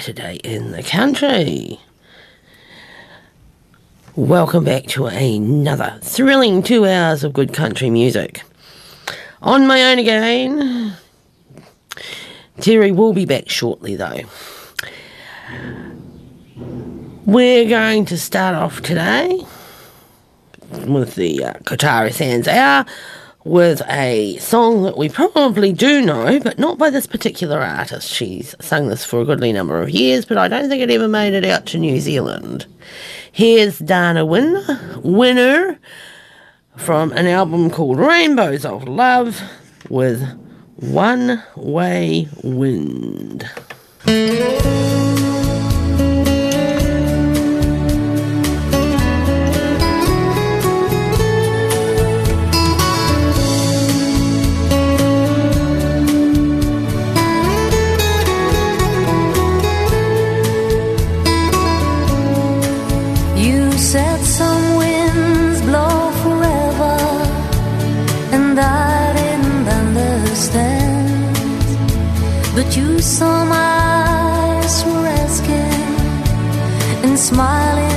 Saturday in the country. Welcome back to another thrilling two hours of good country music. On my own again. Terry will be back shortly though. We're going to start off today with the uh, Kotare Sands Hour with a song that we probably do know, but not by this particular artist. She's sung this for a goodly number of years, but I don't think it ever made it out to New Zealand. Here's Dana Win, Winner from an album called Rainbows of Love with One Way Wind. Smiling,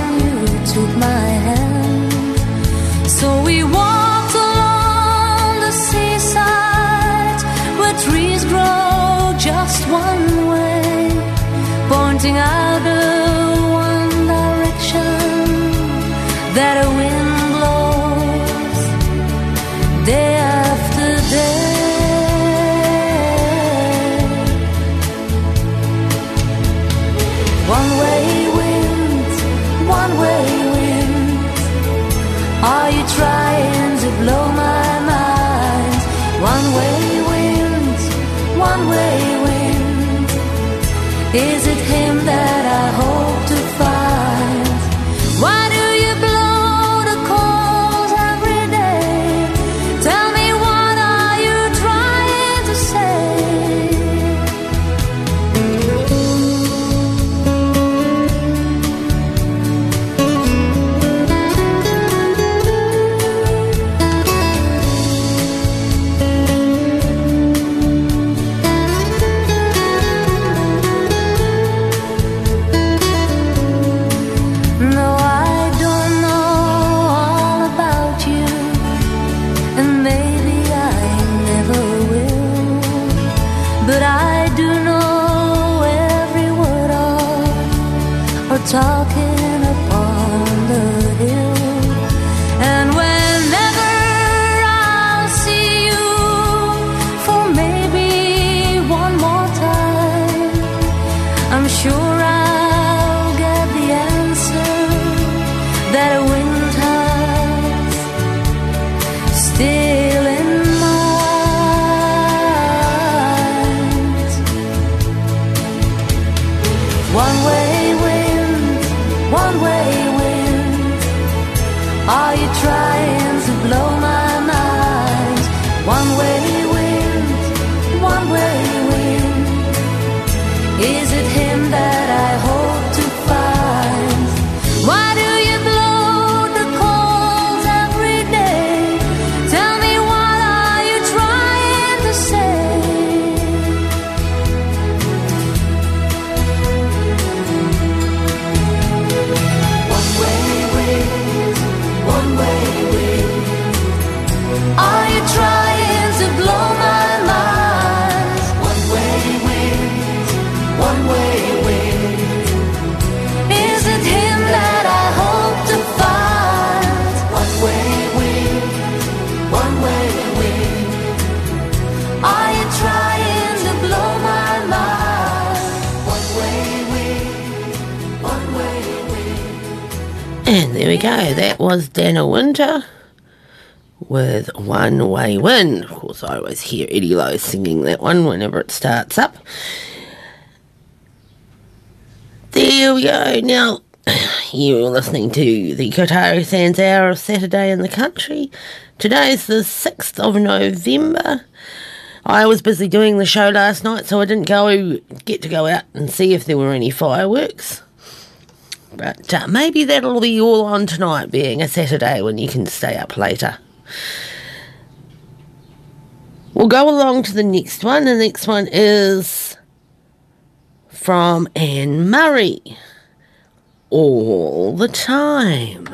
Winner with One Way Wind. Of course, I always hear Eddie Low singing that one whenever it starts up. There we go. Now, you're listening to the Kotare Sands Hour of Saturday in the Country. Today's the 6th of November. I was busy doing the show last night, so I didn't go get to go out and see if there were any fireworks. But uh, maybe that'll be all on tonight, being a Saturday when you can stay up later. We'll go along to the next one. The next one is from Anne Murray. All the time.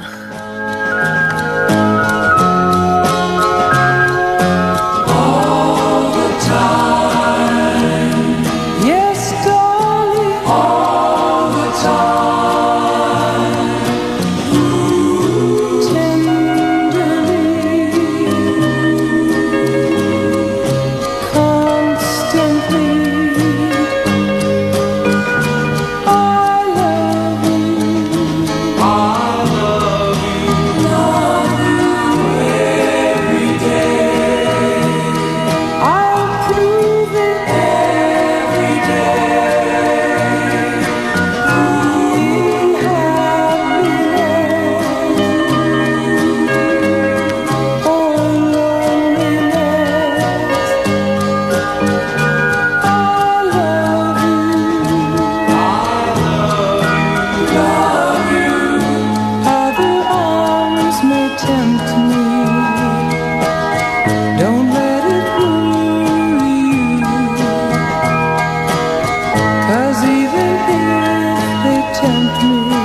Tempt me,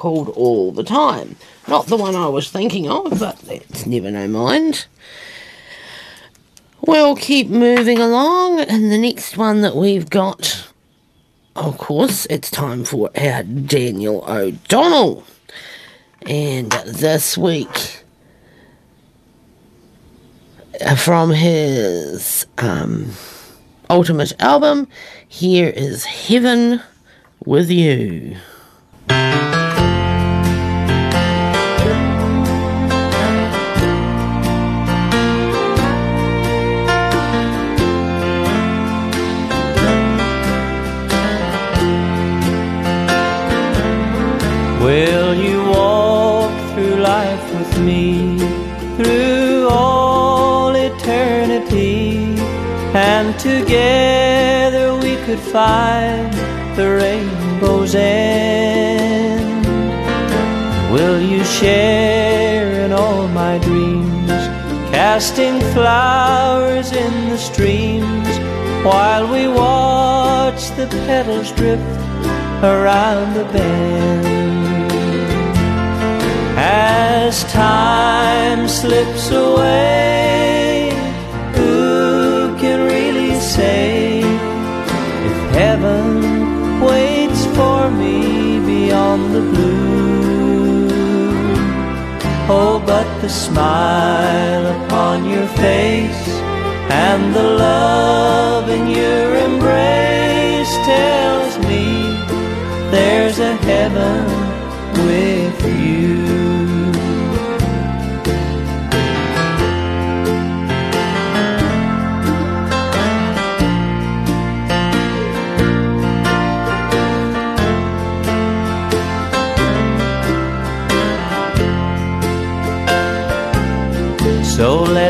called All the Time. Not the one I was thinking of, but that's never no mind. We'll keep moving along, and the next one that we've got, of course, it's time for our Daniel O'Donnell. And this week, uh, from his um, ultimate album, here is Heaven with You. Could find the rainbow's end. Will you share in all my dreams, casting flowers in the streams while we watch the petals drift around the bend? As time slips away, me beyond the blue? Oh, but the smile upon your face and the love in your embrace tells me there's a heaven with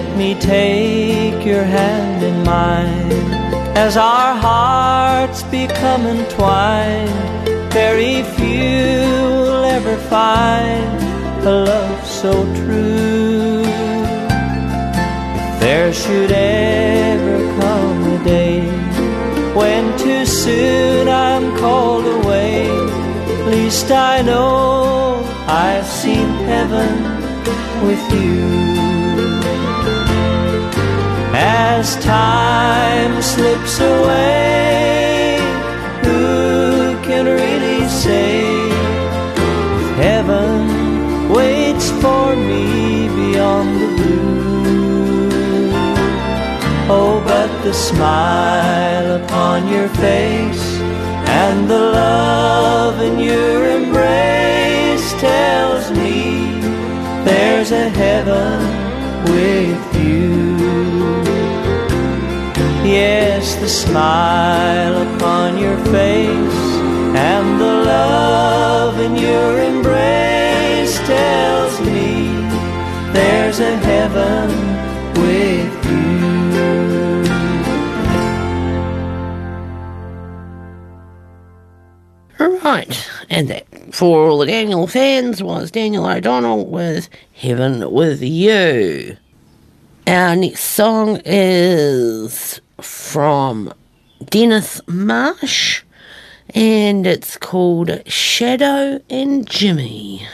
let me take your hand in mine as our hearts become entwined. Very few will ever find a love so true. If there should ever come a day when too soon I'm called away, least I know I've seen heaven with you. As time slips away, who can really say heaven waits for me beyond the blue? Oh, but the smile upon your face and the love in your embrace tells me there's a heaven with Yes, the smile upon your face and the love in your embrace tells me there's a heaven with you. Right, and that for all the Daniel fans was Daniel O'Donnell with Heaven with You. Our next song is from Dennis Marsh and it's called Shadow and Jimmy.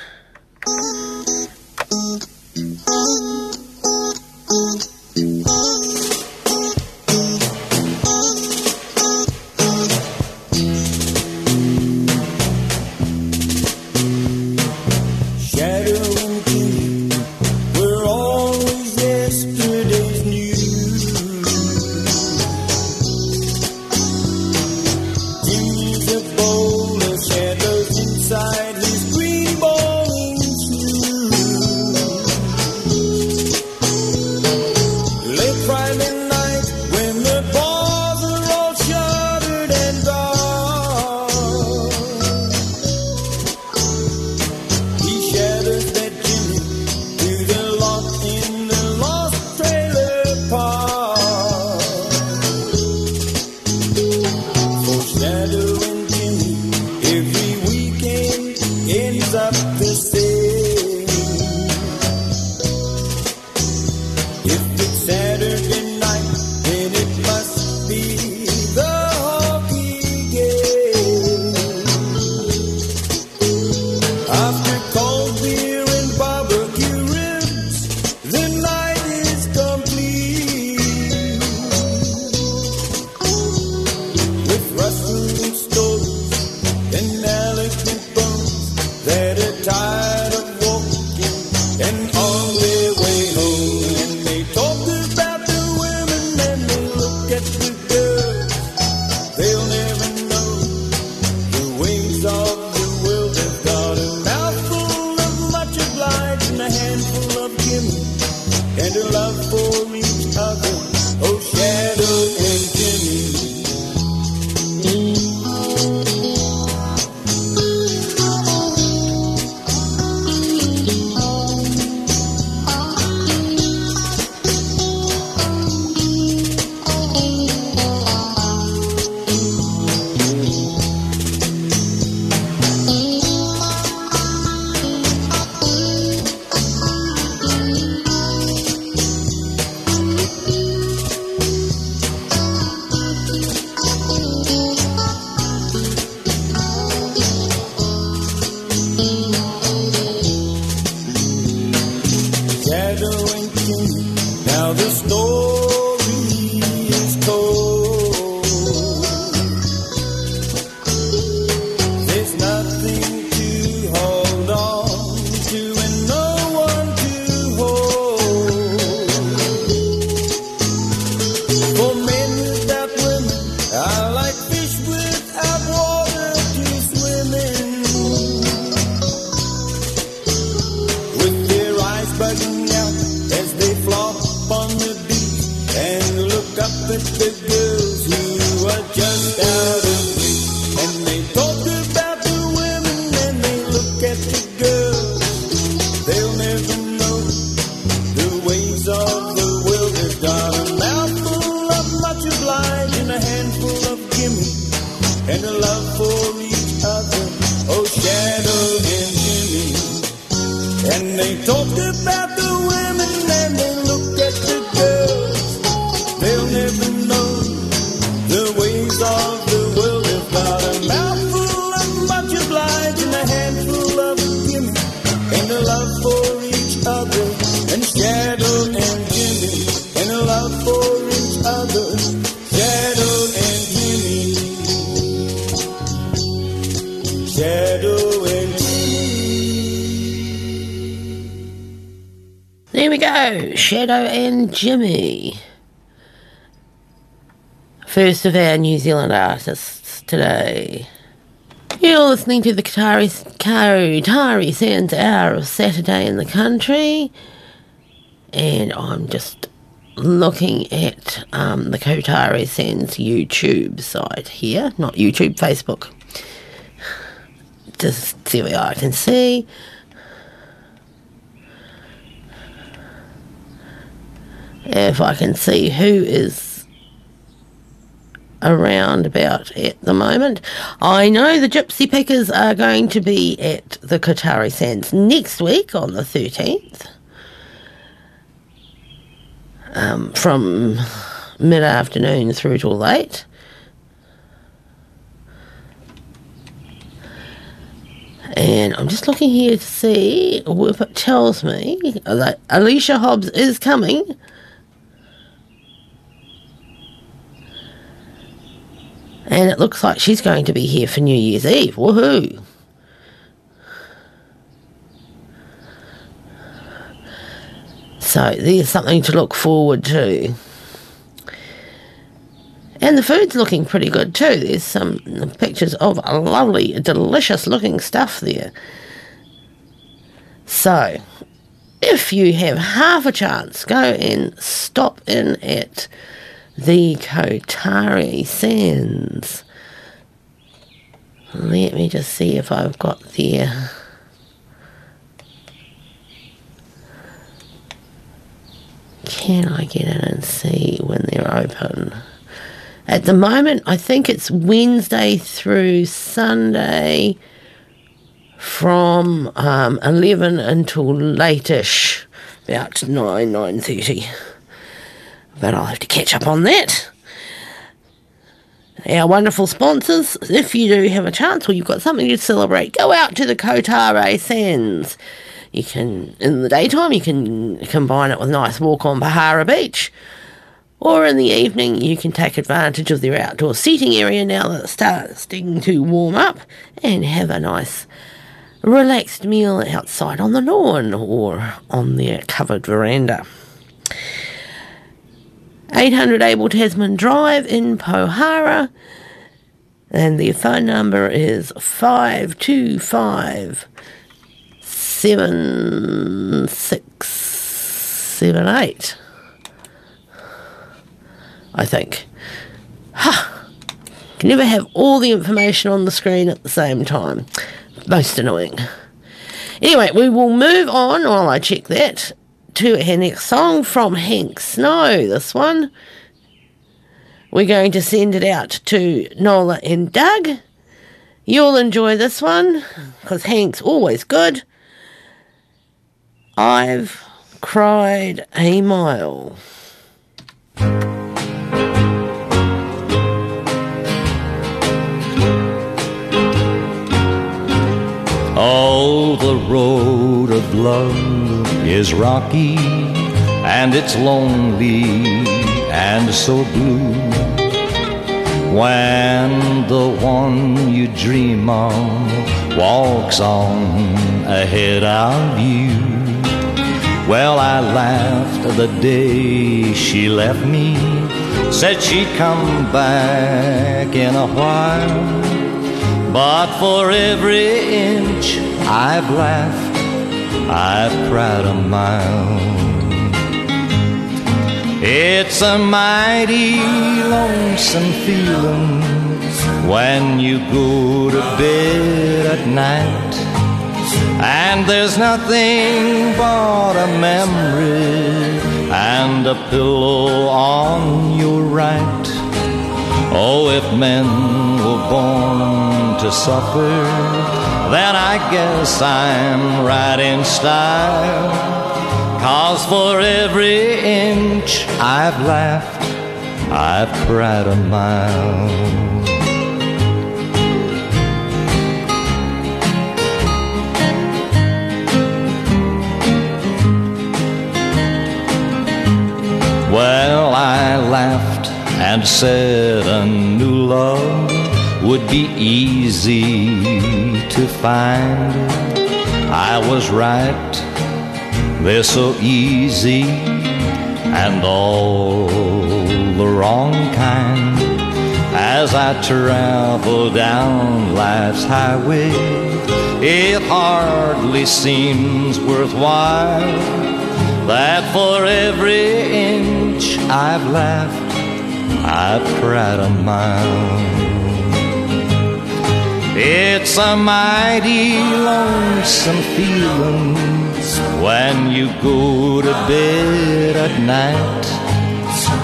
Jimmy. First of our New Zealand artists today. You're listening to the Kotare, Kotare Sands Hour of Saturday in the Country, and I'm just looking at um, the Kotare Sands YouTube site here, not YouTube, Facebook. Just see what I can see. If I can see who is around about at the moment. I know the Gypsy Pickers are going to be at the Kotare Sands next week on the 13th. Um, from mid afternoon through till late. And I'm just looking here to see if it tells me that Alicia Hobbs is coming. And it looks like she's going to be here for New Year's Eve. Woohoo! So there's something to look forward to. And the food's looking pretty good too. There's some pictures of lovely, delicious looking stuff there. So, if you have half a chance, go and stop in at the Kotare Sands. Let me just see if I've got their. Can I get in and see when they're open? At the moment, I think it's Wednesday through Sunday from um, 11 until latish, about 9, 9.30 but I'll have to catch up on that. Our wonderful sponsors, if you do have a chance or you've got something to celebrate, go out to the Kotare Sands. You can, in the daytime, you can combine it with a nice walk on Pohara Beach. Or in the evening, you can take advantage of their outdoor seating area now that it's starting to warm up and have a nice relaxed meal outside on the lawn or on their covered veranda. 800 Abel Tasman Drive in Pohara. And the phone number is 525 7678. I think. Ha! Can never have all the information on the screen at the same time. Most annoying. Anyway, we will move on while I check that to our next song from Hank Snow. This one. We're going to send it out to Nola and Doug. You'll enjoy this one because Hank's always good. I've cried a mile. Oh, the road of love is rocky and it's lonely and so blue. When the one you dream of walks on ahead of you. Well, I laughed the day she left me, said she'd come back in a while. But for every inch I've laughed, I've cried a mile. It's a mighty lonesome feeling when you go to bed at night. And there's nothing but a memory and a pillow on your right. Oh, if men were born to suffer, then I guess I'm right in style. Cause for every inch I've laughed, I've cried a mile. Well, I laughed and said a new love would be easy to find. I was right, they're so easy and all the wrong kind. As I travel down life's highway, it hardly seems worthwhile that for every inch I've laughed, I've cried a mile. It's a mighty lonesome feeling when you go to bed at night,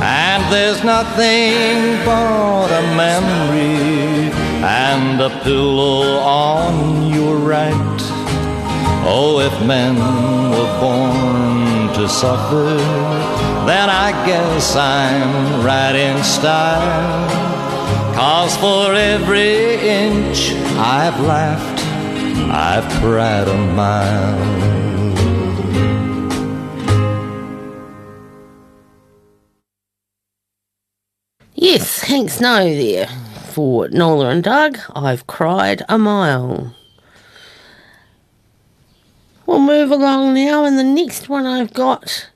and there's nothing but a memory and a pillow on your right. Oh, if men were born to suffer, then I guess I'm right in style. Cause for every inch I've laughed, I've cried a mile. Yes, Hank Snow there for Nola and Doug. I've cried a mile. We'll move along now, and the next one I've got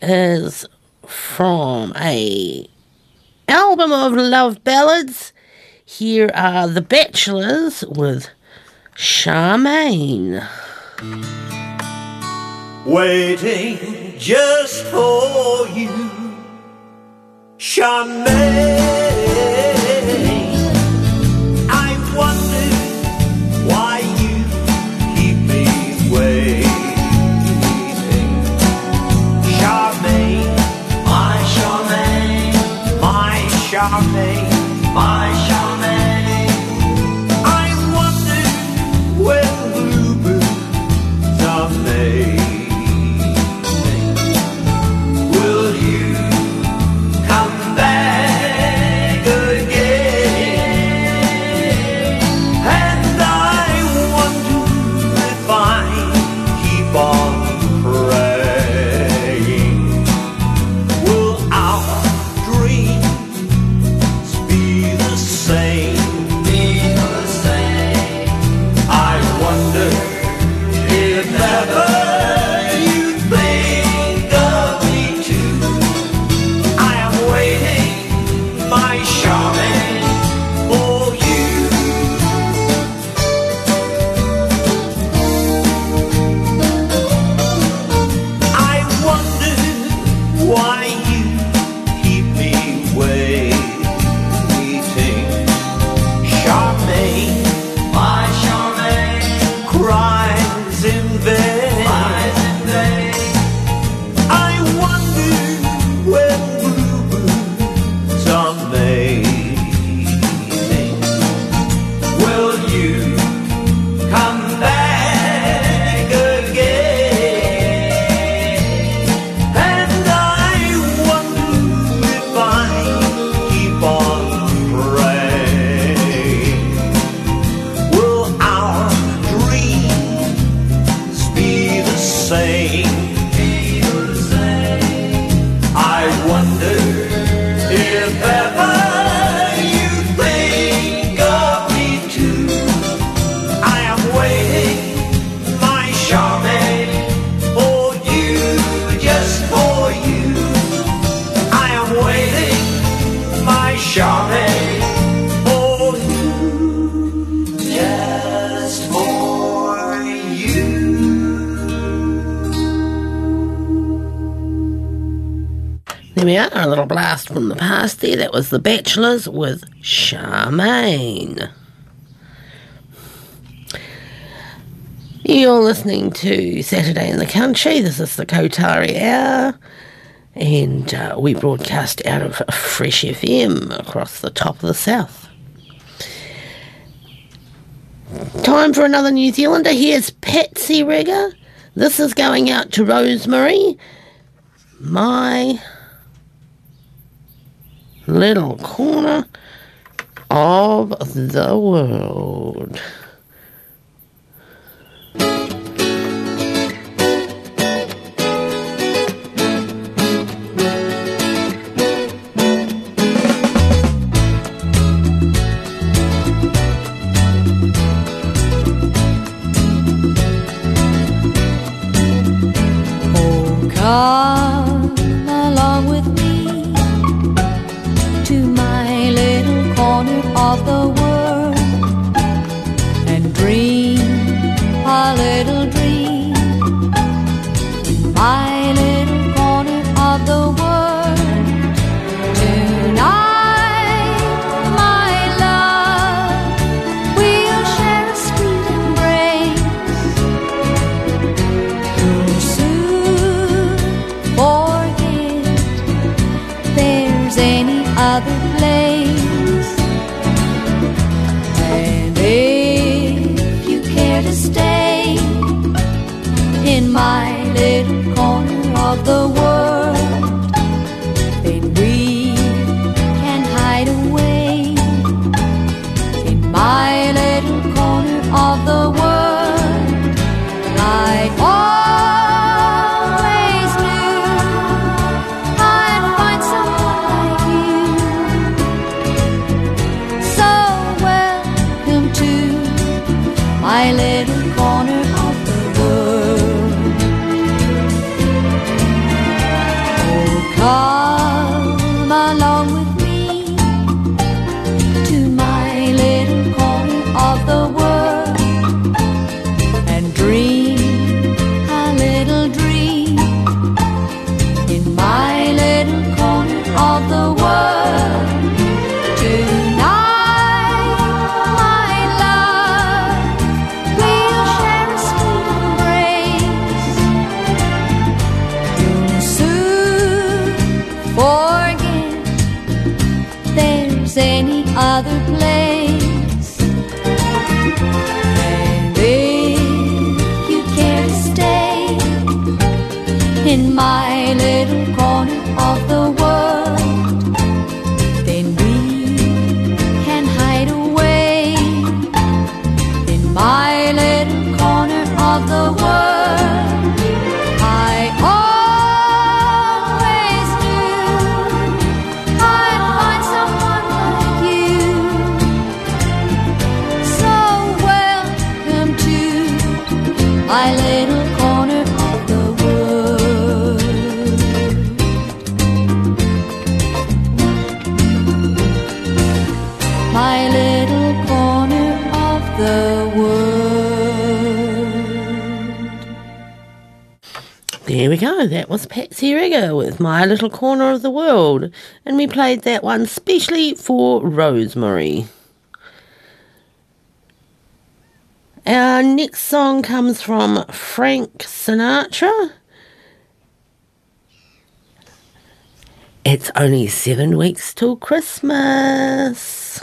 is from a album of love ballads. Here are the Bachelors with Charmaine. waiting just for you. Charmaine, We are, a little blast from the past there. That was The Bachelors with Charmaine. You're listening to Saturday in the Country. This is the Kotare Hour. And uh, we broadcast out of Fresh FM across the top of the south. Time for another New Zealander. Here's Patsy Riggir. This is going out to Rosemary. My little corner of the world. There we go. That was Patsy Riggir with My Little Corner of the World. And we played that one specially for Rosemary. Our next song comes from Frank Sinatra. It's only seven weeks till Christmas.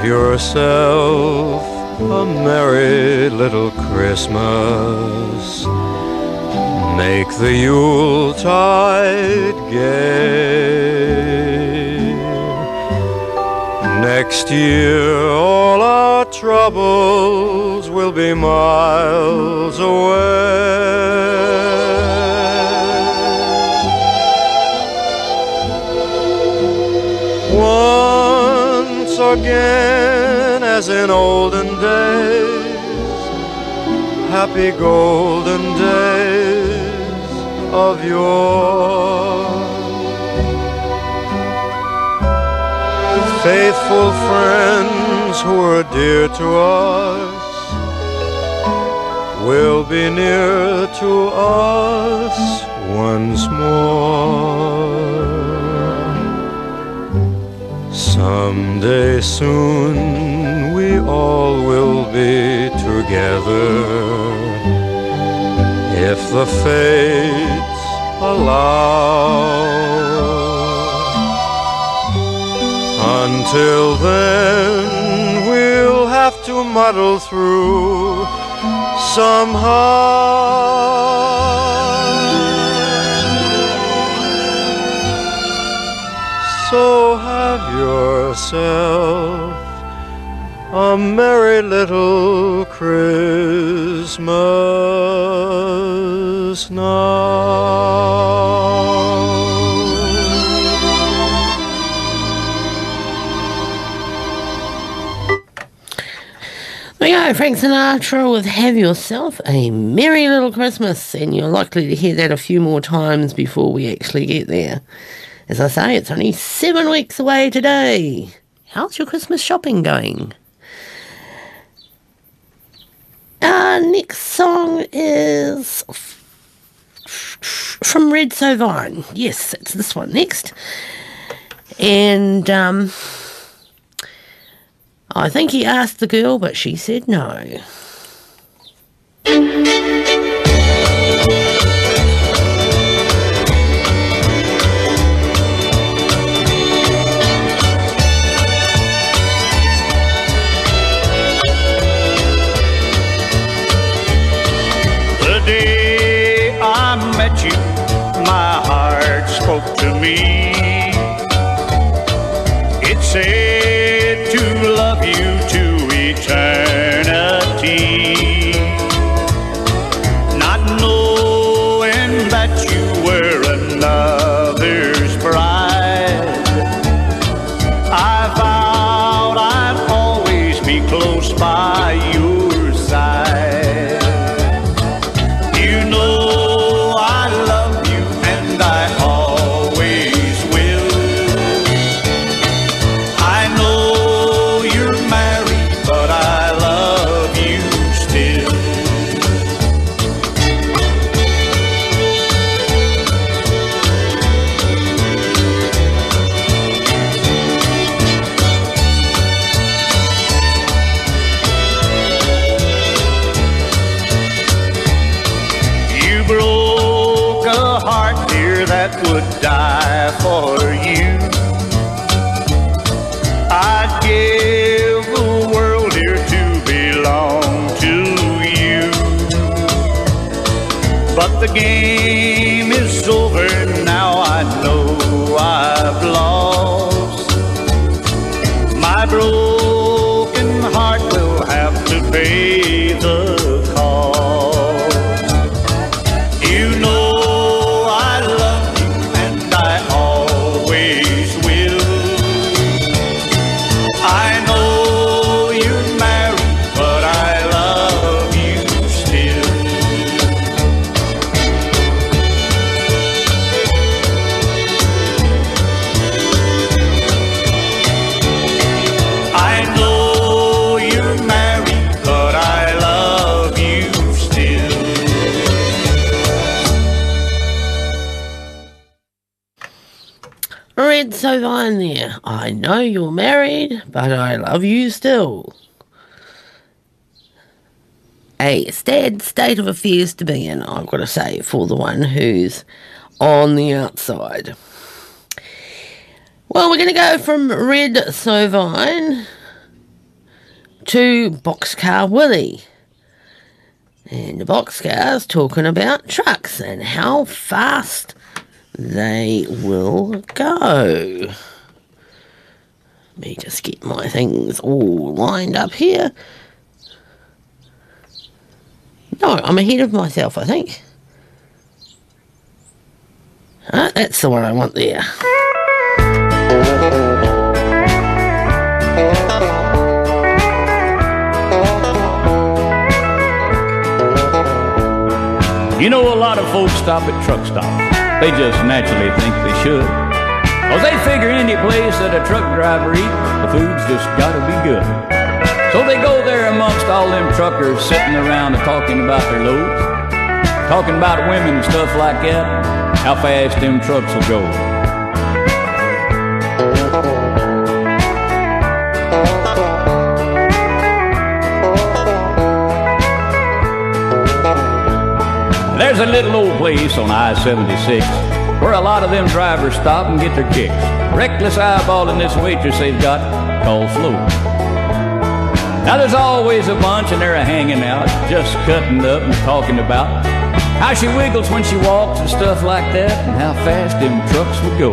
Have yourself a merry little Christmas. Make the Yuletide gay. Next year, all our troubles will be miles away. Once again as in olden days, happy golden days of yore. Faithful friends who were dear to us will be near to us once more. Someday soon we all will be together if the fates allow. Until then, we'll have to muddle through somehow. So have yourself a merry little Christmas now. You go, Frank Sinatra with Have Yourself a Merry Little Christmas, and you're likely to hear that a few more times before we actually get there. As I say, it's only seven weeks away today. How's your Christmas shopping going? Our next song is from Red Sovine. Yes, it's this one next. And um, I think he asked the girl, but she said no. Met you, my heart spoke to me. It said to love you to but I love you still. A sad state of affairs to be in, I've got to say, for the one who's on the outside. Well, we're going to go from Red Sovine to Boxcar Willie. And the boxcar's talking about trucks and how fast they will go me just get my things all lined up here. No, I'm ahead of myself, I think. Ah, that's the one I want there. You know, a lot of folks stop at truck stops. They just naturally think they should. Cause they figure any place that a truck driver eat, the food's just gotta be good. So they go there amongst all them truckers sitting around and talking about their loads, talking about women and stuff like that, how fast them trucks will go. There's a little old place on I-76 where a lot of them drivers stop and get their kicks. Reckless eyeballing this waitress they've got called Flo. Now there's always a bunch and they're hanging out, just cutting up and talking about how she wiggles when she walks and stuff like that, and how fast them trucks will go.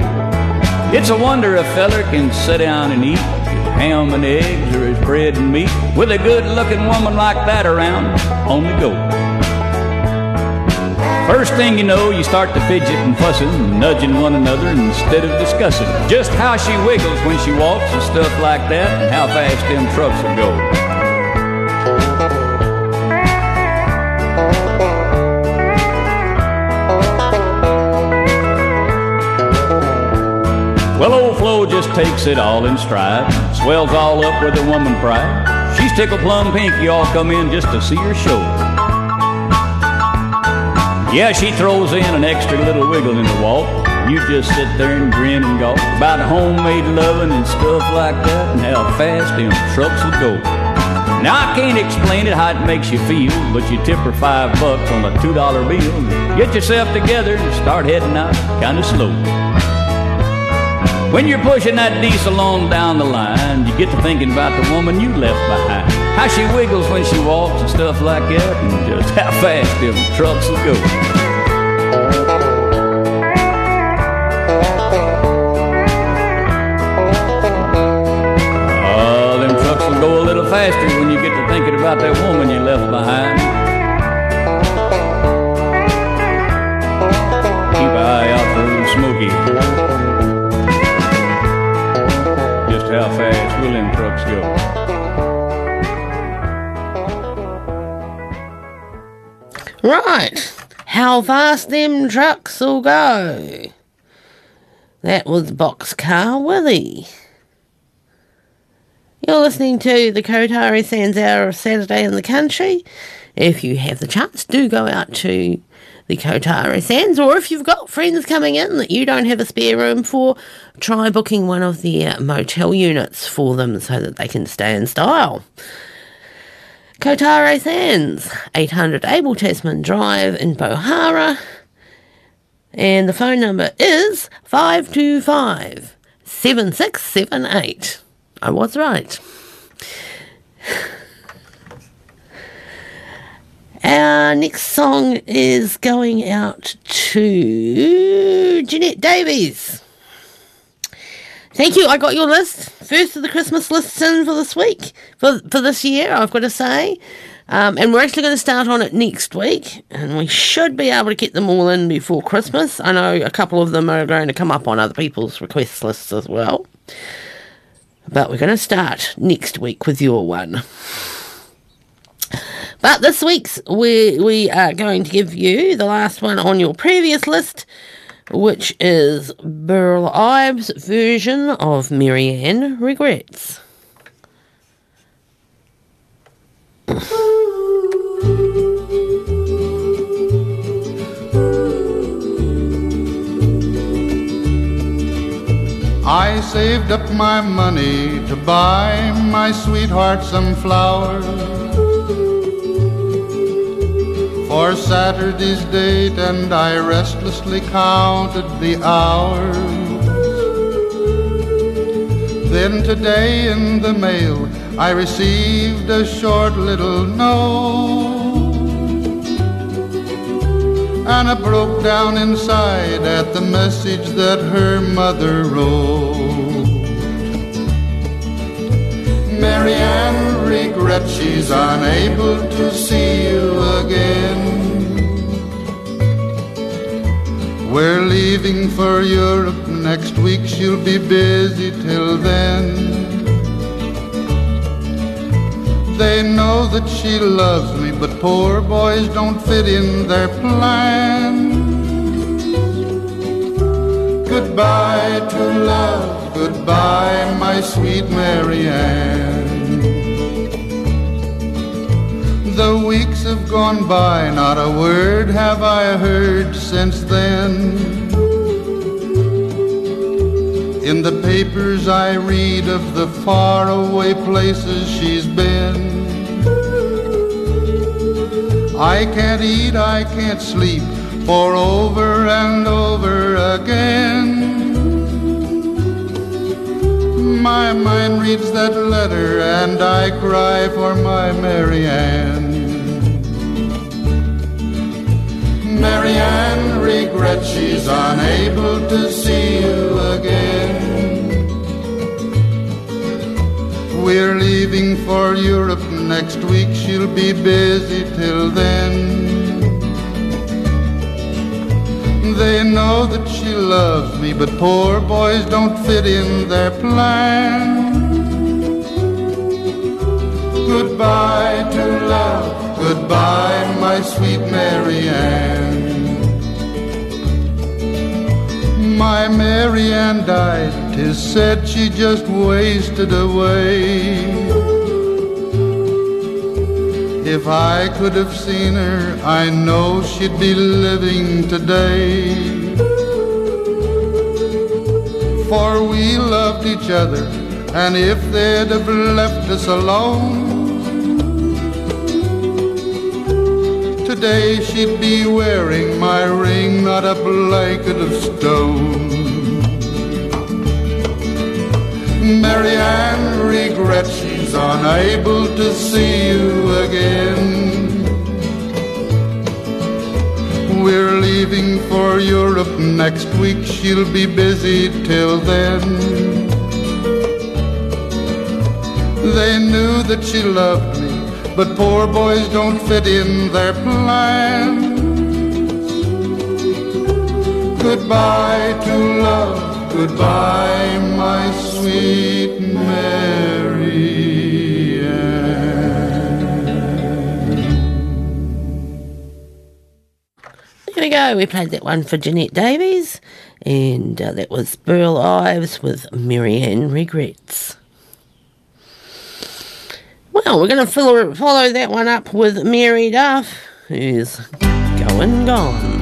It's a wonder a feller can sit down and eat his ham and eggs or his bread and meat with a good-looking woman like that around on the go. First thing you know, you start to fidget and fussing, and nudging one another instead of discussing just how she wiggles when she walks and stuff like that, and how fast them trucks will go. Well, old Flo just takes it all in stride, swells all up with a woman pride. She's tickled plum pink, you all come in just to see her show. Yeah, she throws in an extra little wiggle in the walk. You just sit there and grin and gawk about homemade loving and stuff like that, and how fast them trucks will go. Now I can't explain it how it makes you feel, but you tip her five bucks on a two dollar bill. Get yourself together and start heading out kinda slow. When you're pushing that diesel on down the line, you get to thinking about the woman you left behind. How she wiggles when she walks and stuff like that, and just how fast them trucks will go. Right. How fast them trucks will go. That was Boxcar Willie. You're listening to the Kotare Sands Hour of Saturday in the Country. If you have the chance, do go out to the Kotare Sands, or if you've got friends coming in that you don't have a spare room for, try booking one of their motel units for them so that they can stay in style. Kotare Sands, 800 Abel Tasman Drive in Pohara. And the phone number is 525 7678. I was right. Our next song is going out to Jeanette Davies. Thank you. I got your list. First of the Christmas lists in for this week, for, for this year, I've got to say. Um, and we're actually going to start on it next week, and we should be able to get them all in before Christmas. I know a couple of them are going to come up on other people's request lists as well. But we're going to start next week with your one. But this week's we we are going to give you the last one on your previous list, which is Burl Ives' version of Mary Ann Regrets. I saved up my money to buy my sweetheart some flowers for Saturday's date, and I restlessly counted the hours. Then today in the mail, I received a short little note. And I broke down inside at the message that her mother wrote. Marianne regrets she's unable to see you again. We're leaving for Europe next week, she'll be busy till then. They know that she loves me, but poor boys don't fit in their plans. Goodbye to love, goodbye, my sweet Mary Ann. The weeks have gone by, not a word have I heard since then. In the papers I read of the faraway places she's been. I can't eat, I can't sleep, for over and over again. My mind reads that letter and I cry for my Mary Ann. Mary Ann regrets she's unable to see you again. We're leaving for Europe next week, she'll be busy till then. They know that she loves me, but poor boys don't fit in their plan. Goodbye to love, goodbye, my sweet Mary Ann. My Mary Ann died, tis said she just wasted away. If I could have seen her, I know she'd be living today. For we loved each other, and if they'd have left us alone, today she'd be wearing my ring, not a blanket of stone. Mary Ann regrets she's unable to see you again. We're leaving for Europe next week, she'll be busy till then. They knew that she loved but poor boys don't fit in their plans. Goodbye to love, goodbye, my sweet Mary There we go. We played that one for Jeanette Davies, and uh, that was Burl Ives with Mary Ann Regrets. Well, we're going to follow, follow that one up with Mary Duff, who's going gone.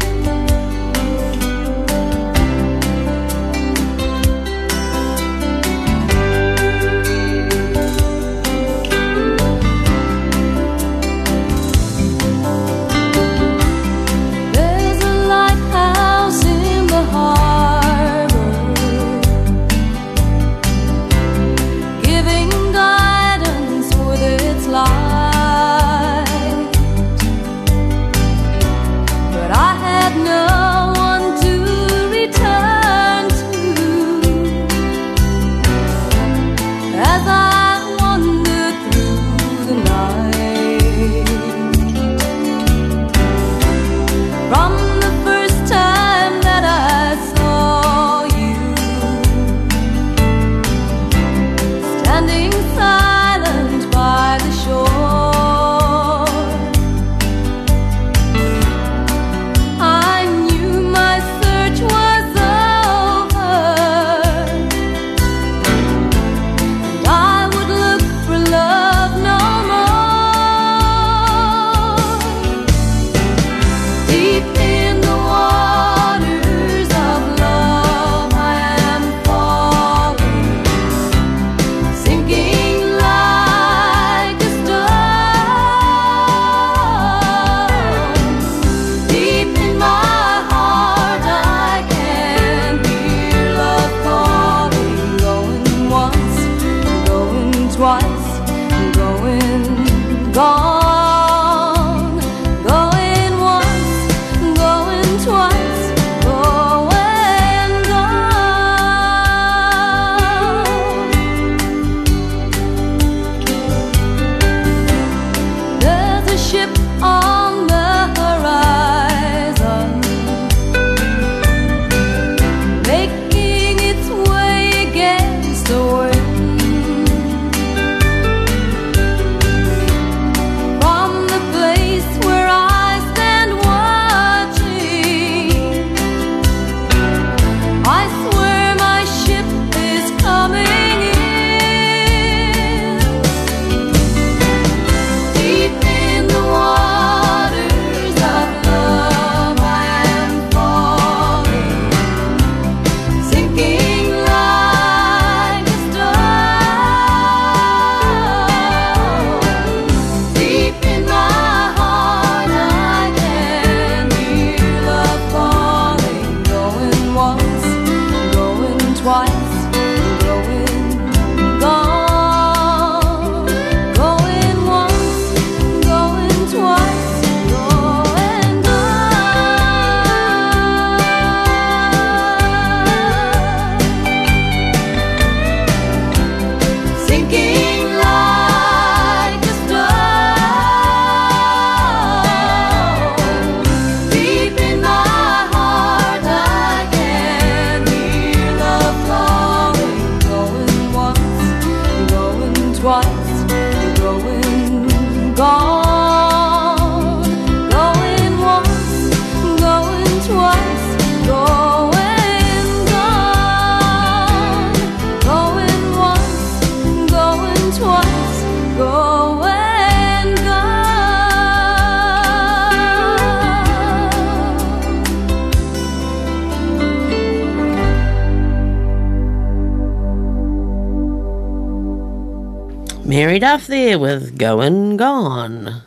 Mary there with Going Gone.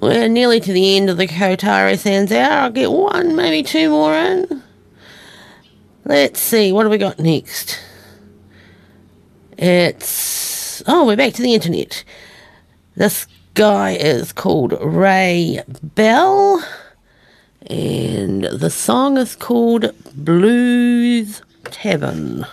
We're nearly to the end of the Kotare Sands hour. I'll get one, maybe two more in. Let's see, what do we got next? It's. Oh, we're back to the internet. This guy is called Ray Bell, and the song is called Blues Tavern.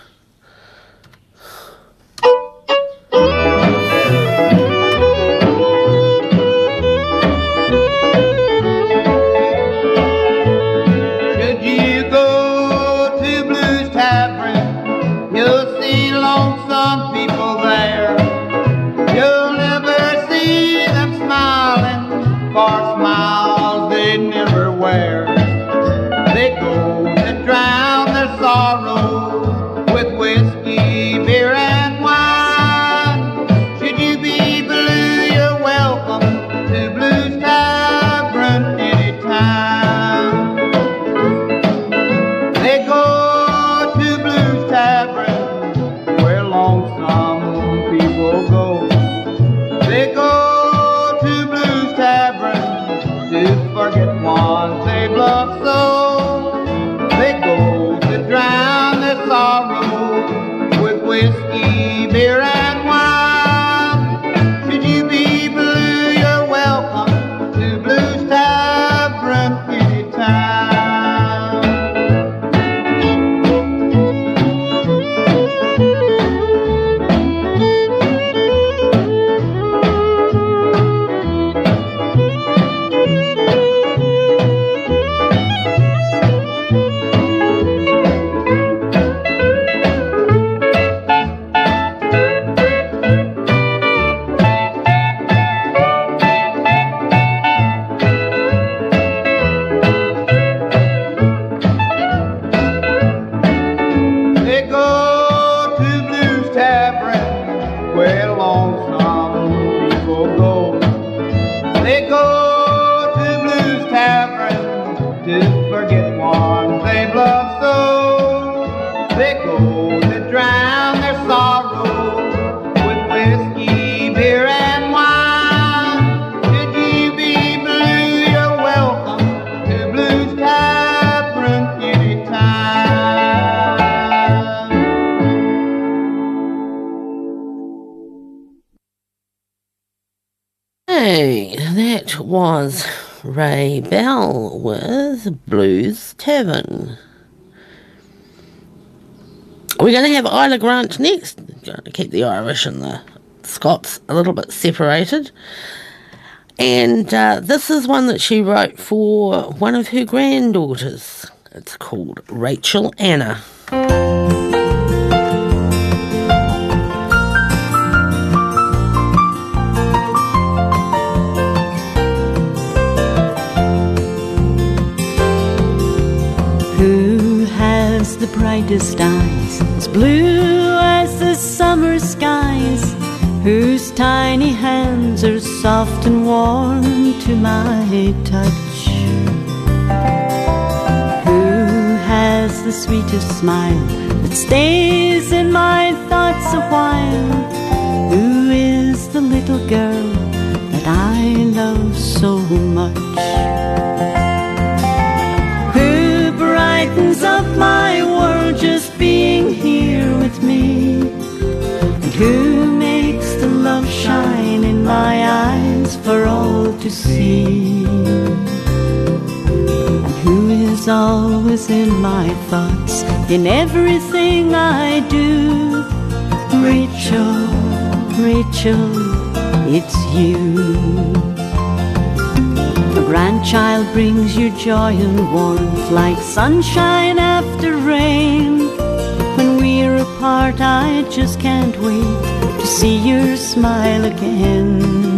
Ray Bell with Blues Tavern. We're going to have Isla Grant next. Going to keep the Irish and the Scots a little bit separated. And uh, this is one that she wrote for one of her granddaughters. It's called Rachel Anna. Brightest eyes, as blue as the summer skies? Whose tiny hands are soft and warm to my touch? Who has the sweetest smile that stays in my thoughts a while? Who is the little girl that I love so much? See? Who is always in my thoughts in everything I do? Rachel, Rachel, it's you. A grandchild brings you joy and warmth like sunshine after rain. When we're apart, I just can't wait to see your smile again.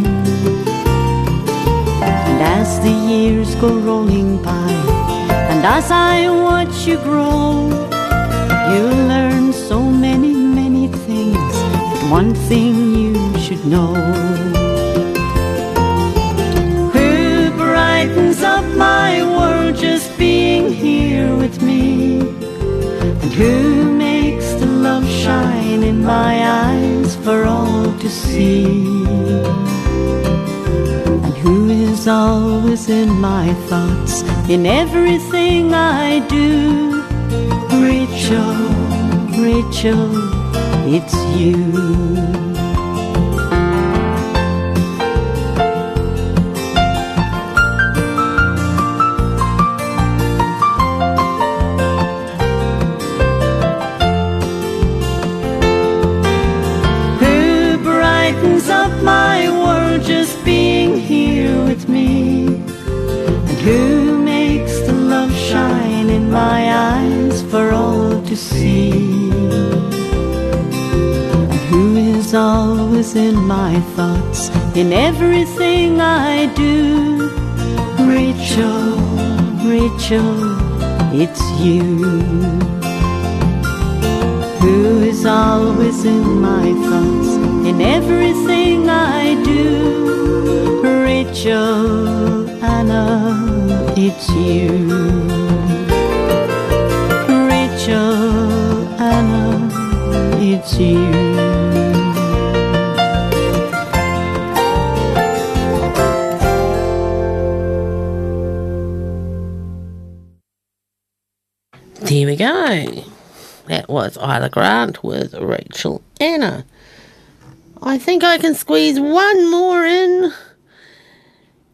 As the years go rolling by, And as I watch you grow, you'll learn so many, many things. But one thing you should know. Who brightens up my world just being here with me? And who makes the love shine in my eyes for all to see? Who is always in my thoughts in everything I do? Rachel, Rachel, it's you. In my thoughts in everything I do? Rachel, Rachel, it's you who is always in my thoughts in everything I do. Rachel, Anna, it's you. Rachel, Anna, it's you. That was Isla Grant with Rachel Anna. I think I can squeeze one more in.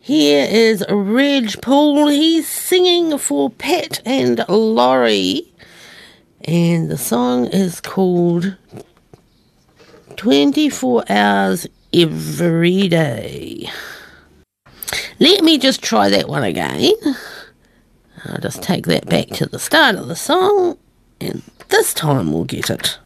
Here is Reg Paul. He's singing for Pat and Laurie. And the song is called 24 Hours Every Day. Let me just try that one again. I'll just take that back to the start of the song, and this time we'll get it.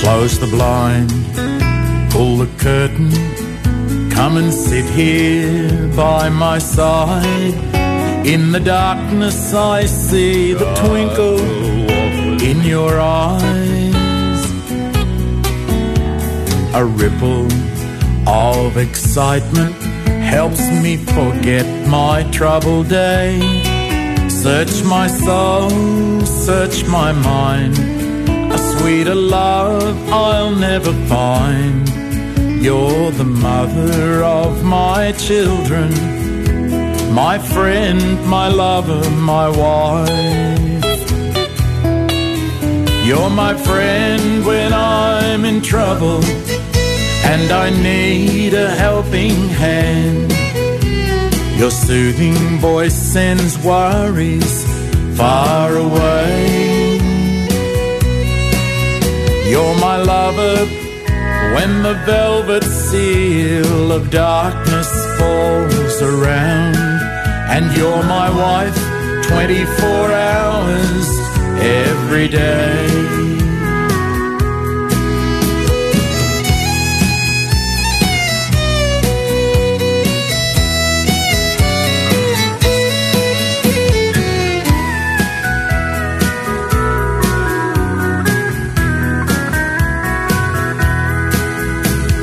Close the blind, pull the curtain, come and sit here by my side. In the darkness, I see the twinkle in your eyes. A ripple of excitement helps me forget my troubled day. Search my soul, search my mind. A sweeter love I'll never find. You're the mother of my children, my friend, my lover, my wife. You're my friend when I'm in trouble and I need a helping hand. Your soothing voice sends worries far away. You're my lover when the velvet seal of darkness falls around. And you're my wife 24 hours every day.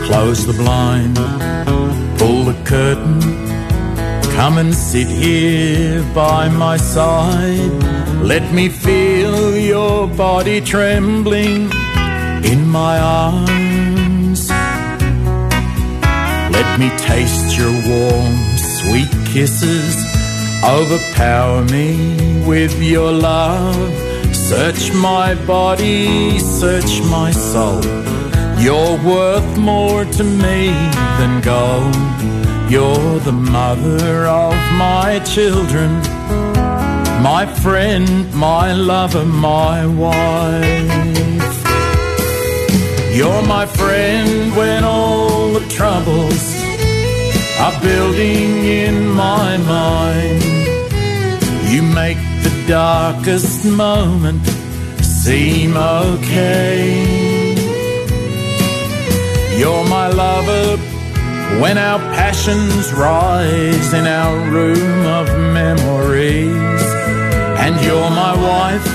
Close the blind, come and sit here by my side. Let me feel your body trembling in my arms. Let me taste your warm, sweet kisses. Overpower me with your love. Search my body, search my soul. You're worth more to me than gold. You're the mother of my children, my friend, my lover, my wife. You're my friend when all the troubles are building in my mind. You make the darkest moment seem okay. You're my lover when our passions rise in our room of memories. And you're my wife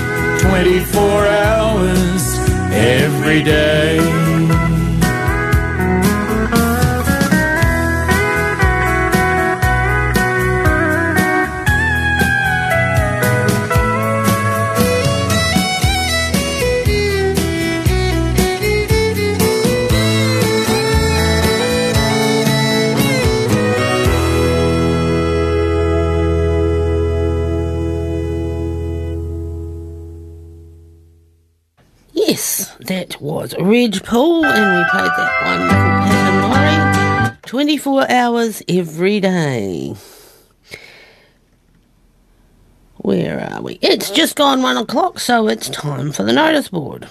24 hours every day. Was Reg Paul, and we played that one called Pat and Laurie. 24 hours every day. Where are we? It's just gone one o'clock, so it's time for the notice board.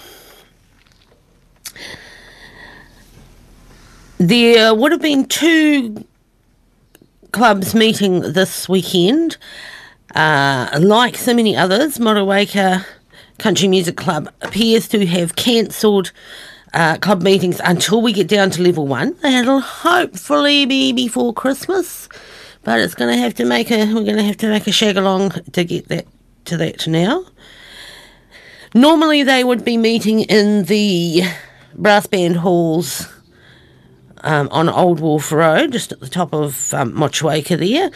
There would have been two clubs meeting this weekend. Uh, like so many others, Motueka Country Music Club appears to have cancelled uh, club meetings until we get down to level one. That'll hopefully be before Christmas, but it's going to have to make a we're going to have to make a shag along to get that to that now. Normally, they would be meeting in the brass band halls um, on Old Wharf Road, just at the top of um, there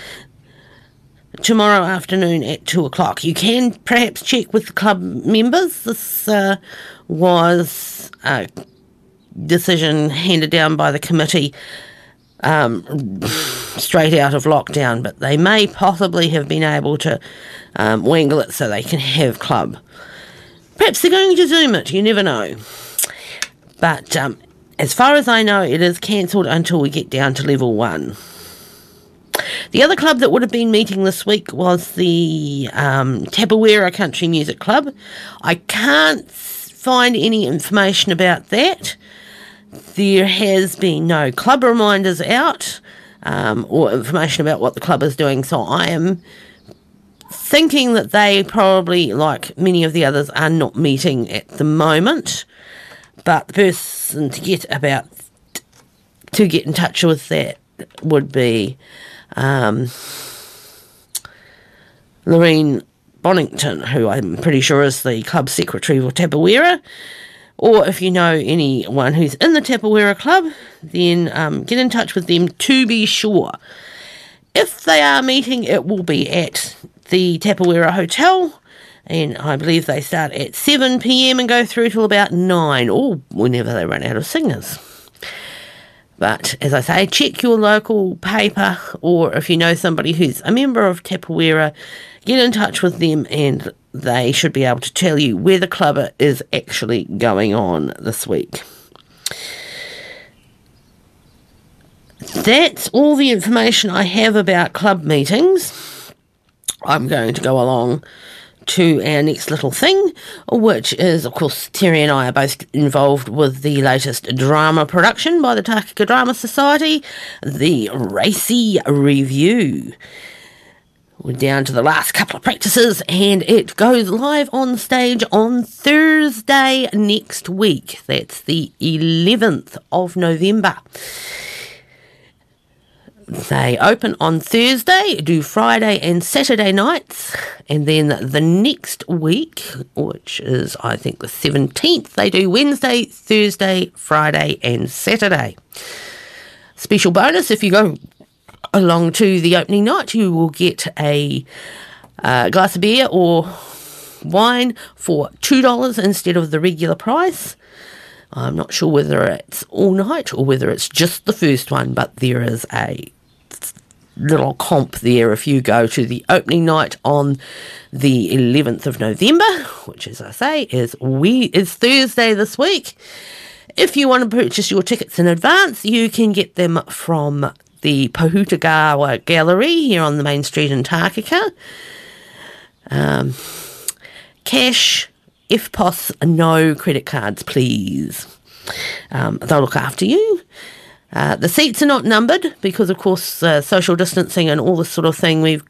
tomorrow afternoon at two o'clock. You can perhaps check with the club members. This uh, was a decision handed down by the committee um, straight out of lockdown, but they may possibly have been able to um, wangle it so they can have club. Perhaps they're going to Zoom it, you never know. But um, as far as I know, it is cancelled until we get down to level one. The other club that would have been meeting this week was the um, Tapawera Country Music Club. I can't find any information about that. There has been no club reminders out um, or information about what the club is doing, so I am thinking that they probably, like many of the others, are not meeting at the moment. But the person to get about to get in touch with that would be um, Lorraine Bonington, who I'm pretty sure is the club secretary for Tapawera. Or if you know anyone who's in the Tapawera club, then um, get in touch with them to be sure. If they are meeting, it will be at the Tapawera Hotel, and I believe they start at 7 pm and go through till about 9, or whenever they run out of singers. But as I say, check your local paper, or if you know somebody who's a member of Tapawera, get in touch with them and they should be able to tell you where the club is actually going on this week. That's all the information I have about club meetings. I'm going to go along to our next little thing, which is, of course, Terry and I are both involved with the latest drama production by the Takaka Drama Society, the Racy Review. We're down to the last couple of practices, and it goes live on stage on Thursday next week. That's the 11th of November. They open on Thursday, do Friday and Saturday nights, and then the next week, which is I think the 17th, they do Wednesday, Thursday, Friday, and Saturday. Special bonus if you go along to the opening night, you will get a uh, glass of beer or wine for $2 instead of the regular price. I'm not sure whether it's all night or whether it's just the first one, but there is a little comp there if you go to the opening night on the 11th of November, which, as I say, is we is Thursday this week. If you want to purchase your tickets in advance, you can get them from the Pohutukawa Gallery here on the main street in Takaka. Um, cash, if pos, no credit cards, please. Um, they'll look after you. Uh, the seats are not numbered because, of course, uh, social distancing and all this sort of thing, we've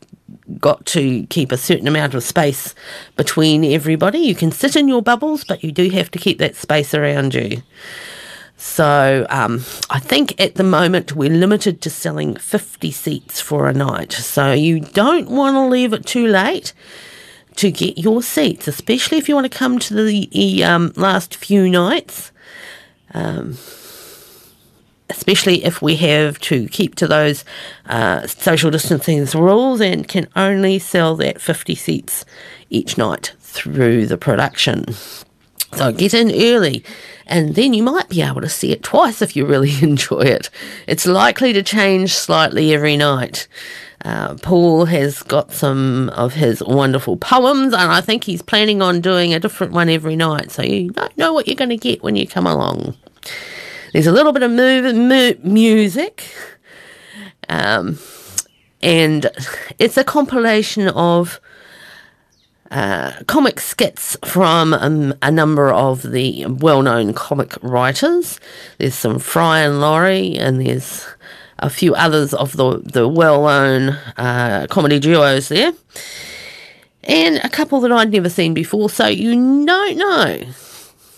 got to keep a certain amount of space between everybody. You can sit in your bubbles, but you do have to keep that space around you. So um, I think at the moment we're limited to selling 50 seats for a night. So you don't want to leave it too late to get your seats, especially if you want to come to the um, last few nights. Um, especially if we have to keep to those uh, social distancing rules and can only sell that 50 seats each night through the production. So get in early, and then you might be able to see it twice if you really enjoy it. It's likely to change slightly every night. Uh, Paul has got some of his wonderful poems, and I think he's planning on doing a different one every night. So you don't know what you're going to get when you come along. There's a little bit of move, mu- music, um, and it's a compilation of uh, comic skits from um, a number of the well-known comic writers. There's some Fry and Laurie, and there's a few others of the the well-known uh, comedy duos there, and a couple that I'd never seen before. So you don't know.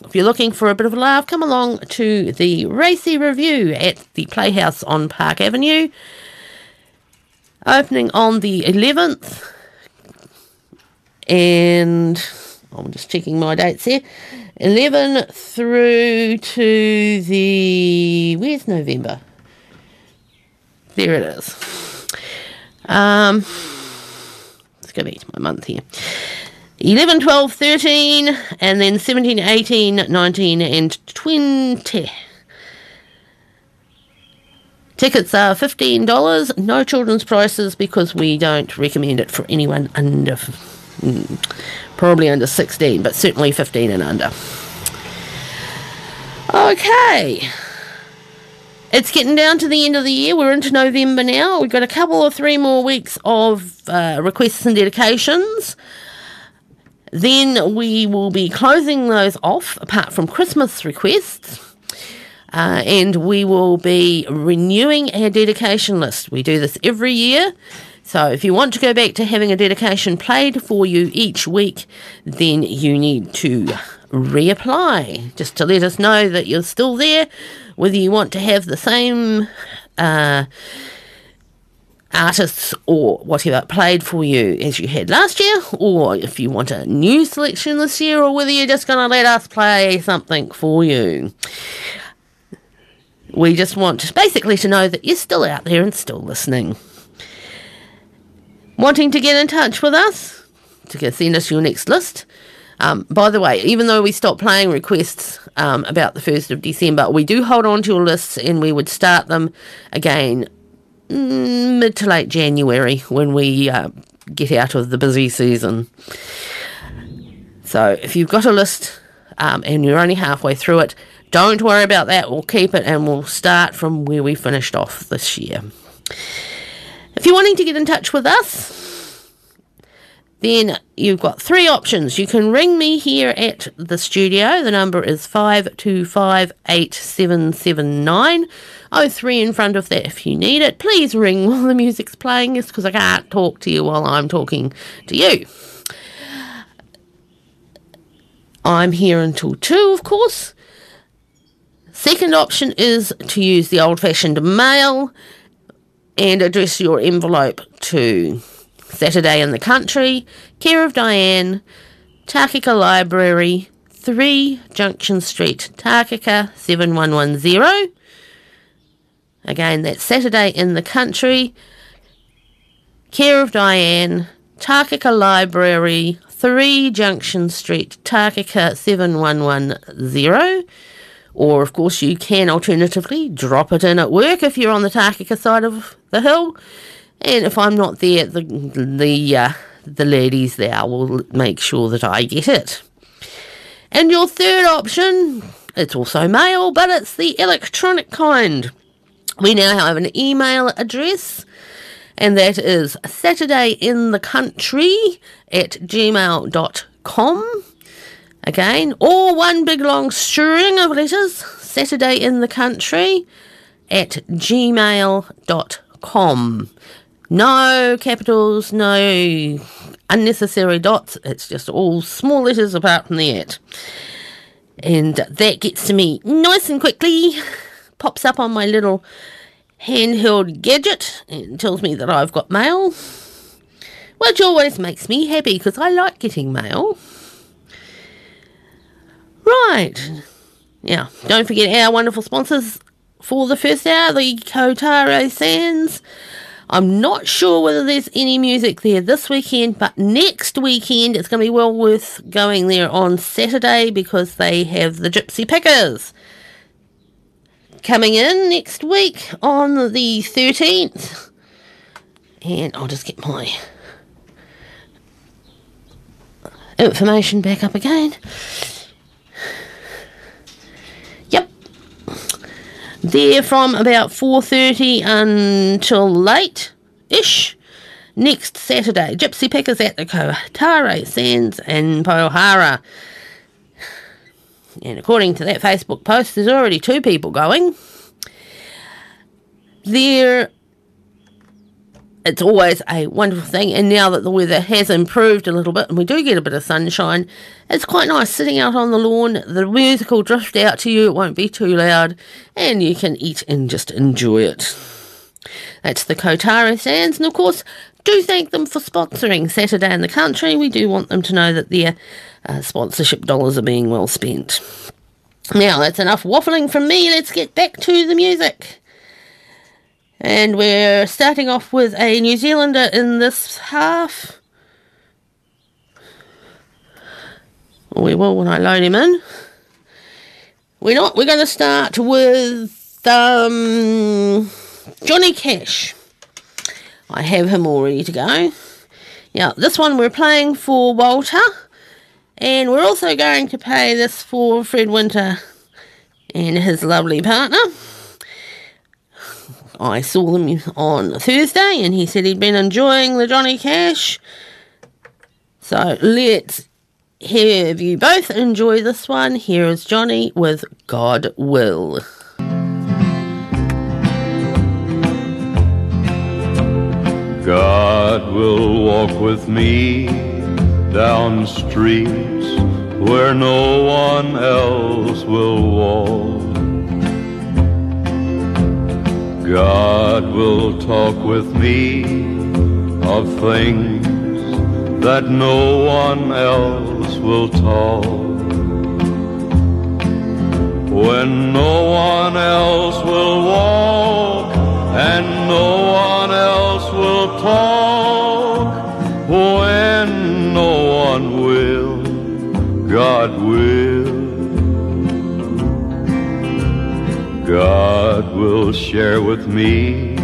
If you're looking for a bit of a laugh, come along to the Racy Review at the Playhouse on Park Avenue. Opening on the 11th. And I'm just checking my dates here. 11 through to the. Where's November? There it is. Um, let's go back to my month here. 11, 12, 13, and then 17, 18, 19, and 20. Tickets are $15, no children's prices because we don't recommend it for anyone under, mm, probably under 16, but certainly 15 and under. Okay. It's getting down to the end of the year. We're into November now. We've got a couple or three more weeks of uh, requests and dedications. Then we will be closing those off, apart from Christmas requests. Uh, and we will be renewing our dedication list. We do this every year. So if you want to go back to having a dedication played for you each week, then you need to reapply just to let us know that you're still there, whether you want to have the same uh, artists or whatever played for you as you had last year, or if you want a new selection this year, or whether you're just going to let us play something for you. We just want basically to know that you're still out there and still listening. Wanting to get in touch with us to send us your next list. Um, by the way, even though we stopped playing requests um, about the 1st of December, we do hold on to your lists and we would start them again mm, mid to late January when we uh, get out of the busy season. So if you've got a list um, and you're only halfway through it, don't worry about that. We'll keep it and we'll start from where we finished off this year. If you're wanting to get in touch with us, then you've got three options. You can ring me here at the studio. The number is 52587779. Oh, three in front of that if you need it. Please ring while the music's playing, it's because I can't talk to you while I'm talking to you. I'm here until two, of course. Second option is to use the old fashioned mail and address your envelope to Saturday in the Country, care of Diane, Takaka Library, 3 Junction Street, Takaka 7110. Again, that's Saturday in the Country, care of Diane, Takaka Library, 3 Junction Street, Takaka 7110. Or, of course, you can alternatively drop it in at work if you're on the Takaka side of the hill. And if I'm not there, the the uh, the ladies there will make sure that I get it. And your third option, it's also mail, but it's the electronic kind. We now have an email address, and that is Saturday in the Country at gmail.com. Again, or one big long string of letters, Saturday in the Country, at gmail.com. No capitals, no unnecessary dots. It's just all small letters apart from the at. And that gets to me nice and quickly. Pops up on my little handheld gadget and tells me that I've got mail. Which always makes me happy because I like getting mail. Right. Now, don't forget our wonderful sponsors for the first hour, the Kotare Sands. I'm not sure whether there's any music there this weekend, but next weekend it's going to be well worth going there on Saturday because they have the Gypsy Pickers coming in next week on the 13th. And I'll just get my information back up again. There from about 4.30 until late-ish. Next Saturday, Gypsy Pickers at the Kotare Sands in Pohara. And according to that Facebook post, there's already two people going. There, it's always a wonderful thing. And now that the weather has improved a little bit and we do get a bit of sunshine, it's quite nice sitting out on the lawn. The music will drift out to you, it won't be too loud, and you can eat and just enjoy it. That's the Kotare Sands, and of course, do thank them for sponsoring Saturday in the Country. We do want them to know that their uh, sponsorship dollars are being well spent. Now, that's enough waffling from me. Let's get back to the music. And we're starting off with a New Zealander in this half. We will when I load him in. We're not. We're going to start with um, Johnny Cash. I have him all ready to go. Now, this one we're playing for Walter, and we're also going to play this for Fred Winter and his lovely partner. I saw them on Thursday, and he said he'd been enjoying the Johnny Cash. So let's have you both enjoy this one. Here is Johnny with God Will. God will walk with me down streets where no one else will walk. God will talk with me of things that no one else will talk. When no one else will walk and no one else will talk, when no one will, God will. God will share with me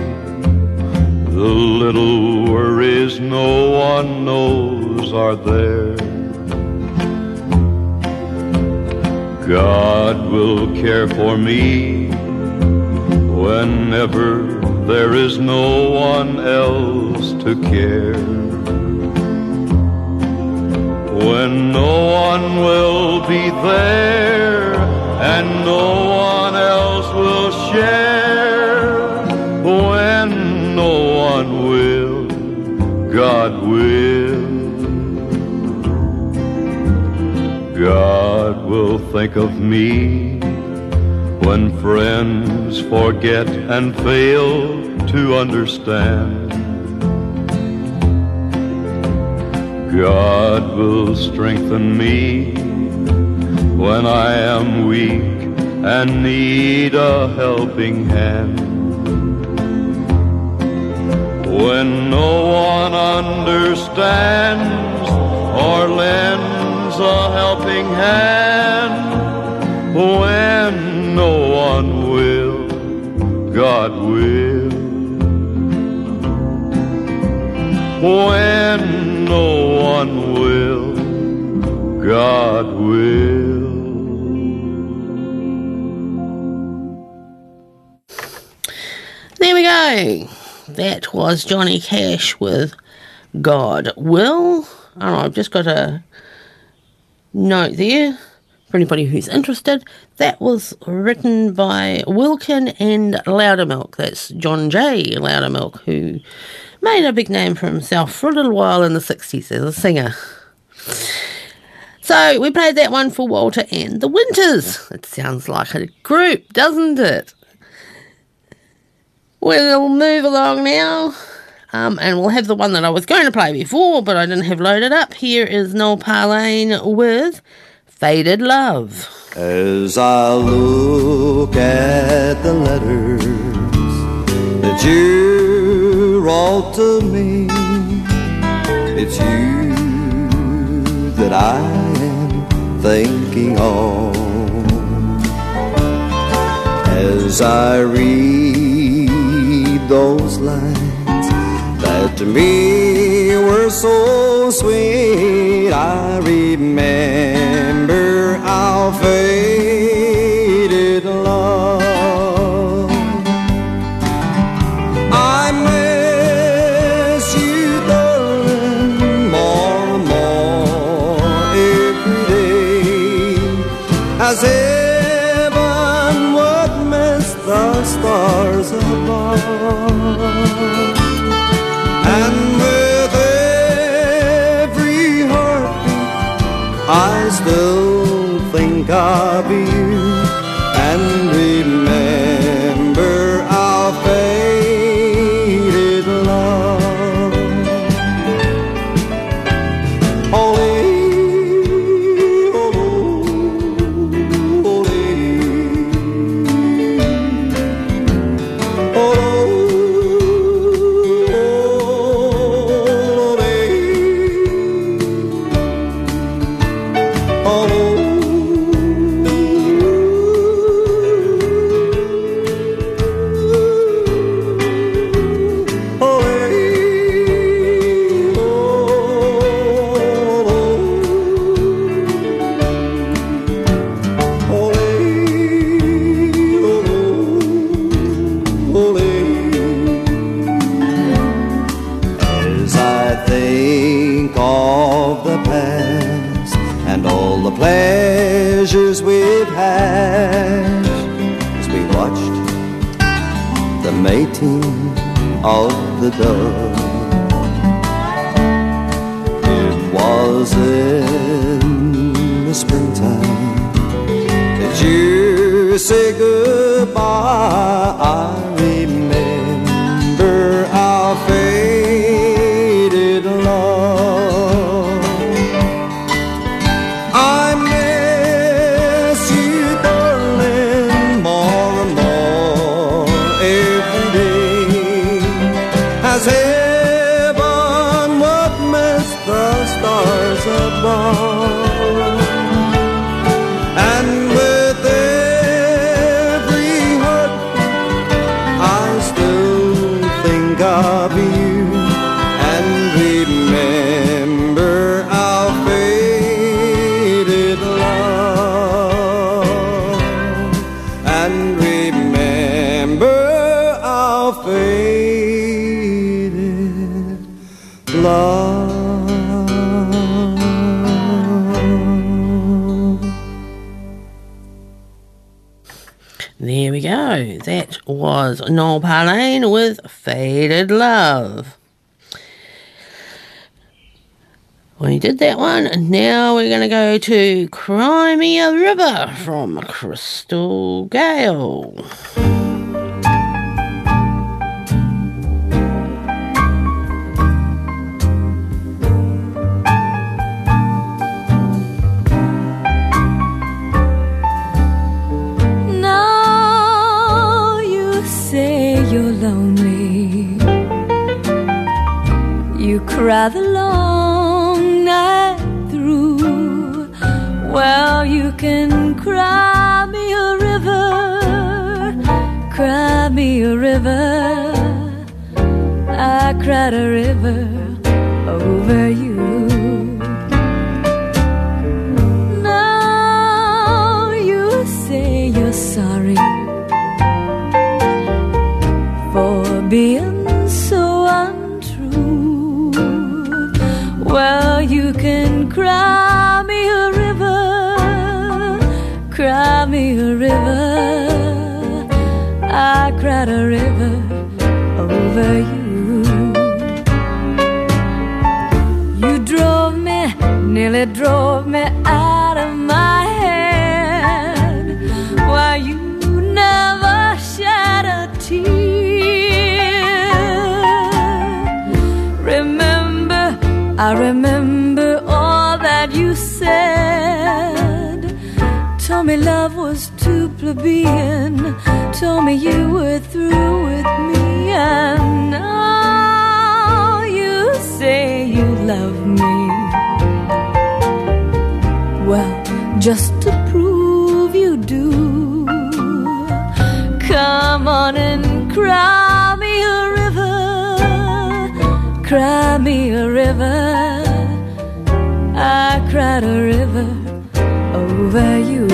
the little worries no one knows are there. God will care for me whenever there is no one else to care. When no one will be there and no one else will share, when no one will, God will. God will think of me when friends forget and fail to understand. God will strengthen me when I am weak and need a helping hand. When no one understands or lends a helping hand, when no one will, God will. When no one will, God will. That was Johnny Cash with God Will. I've just got a note there. For anybody who's interested, that was written by Wilkin and Loudermilk. That's John J. Loudermilk, who made a big name for himself for a little while in the 60s as a singer. So we played that one for Walter and the Winters. It sounds like a group, doesn't it? We'll move along now. Um, and we'll have the one that I was going to play before, but I didn't have loaded up. Here is Noel Parlane with Faded Love. As I look at the letters that you wrote to me, it's you that I am thinking of. As I read those lines that to me were so sweet, I remember our faded I still think of you Crystal Gayle. Nearly drove me out of my head. Why you never shed a tear? Remember, I remember all that you said. Told me love was too plebeian. Told me you were through with me, and now you say you love me. Just to prove you do, come on and cry me a river, cry me a river. I cried a river over you.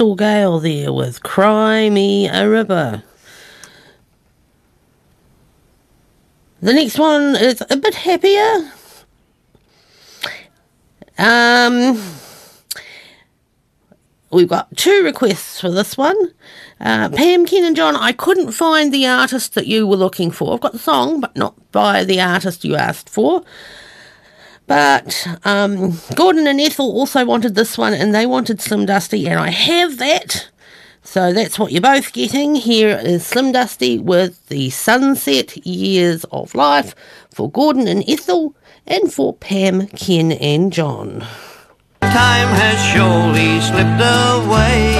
Crystal Gayle there with Cry Me a River. The next one is a bit happier. Um, we've got two requests for this one. Uh, Pam, Ken, and John, I couldn't find the artist that you were looking for. I've got the song, but not by the artist you asked for. But um, Gordon and Ethel also wanted this one, and they wanted Slim Dusty, and I have that. So that's what you're both getting. Here is Slim Dusty with the Sunset Years of Life for Gordon and Ethel, and for Pam, Ken, and John. Time has surely slipped away,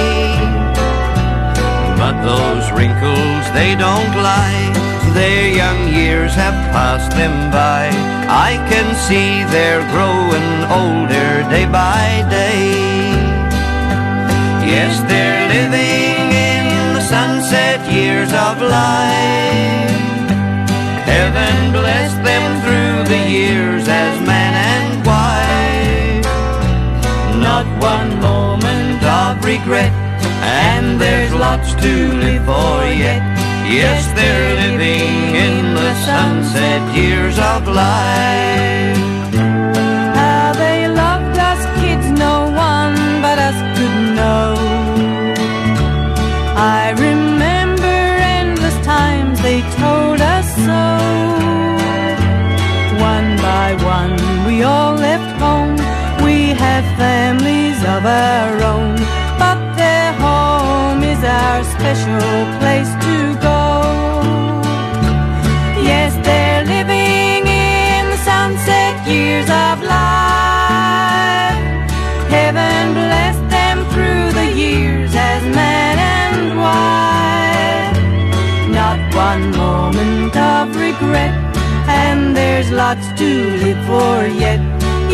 but those wrinkles they don't lie. Their young years have passed them by. I can see they're growing older day by day. Yes, they're living in the sunset years of life. Heaven bless them through the years as man and wife. Not one moment of regret, and there's lots to live for yet. Yes, they're living in the sunset years of life. How they loved us kids, no one but us could know. I remember endless times they told us so. One by one, we all left home. We have families of our to live for yet.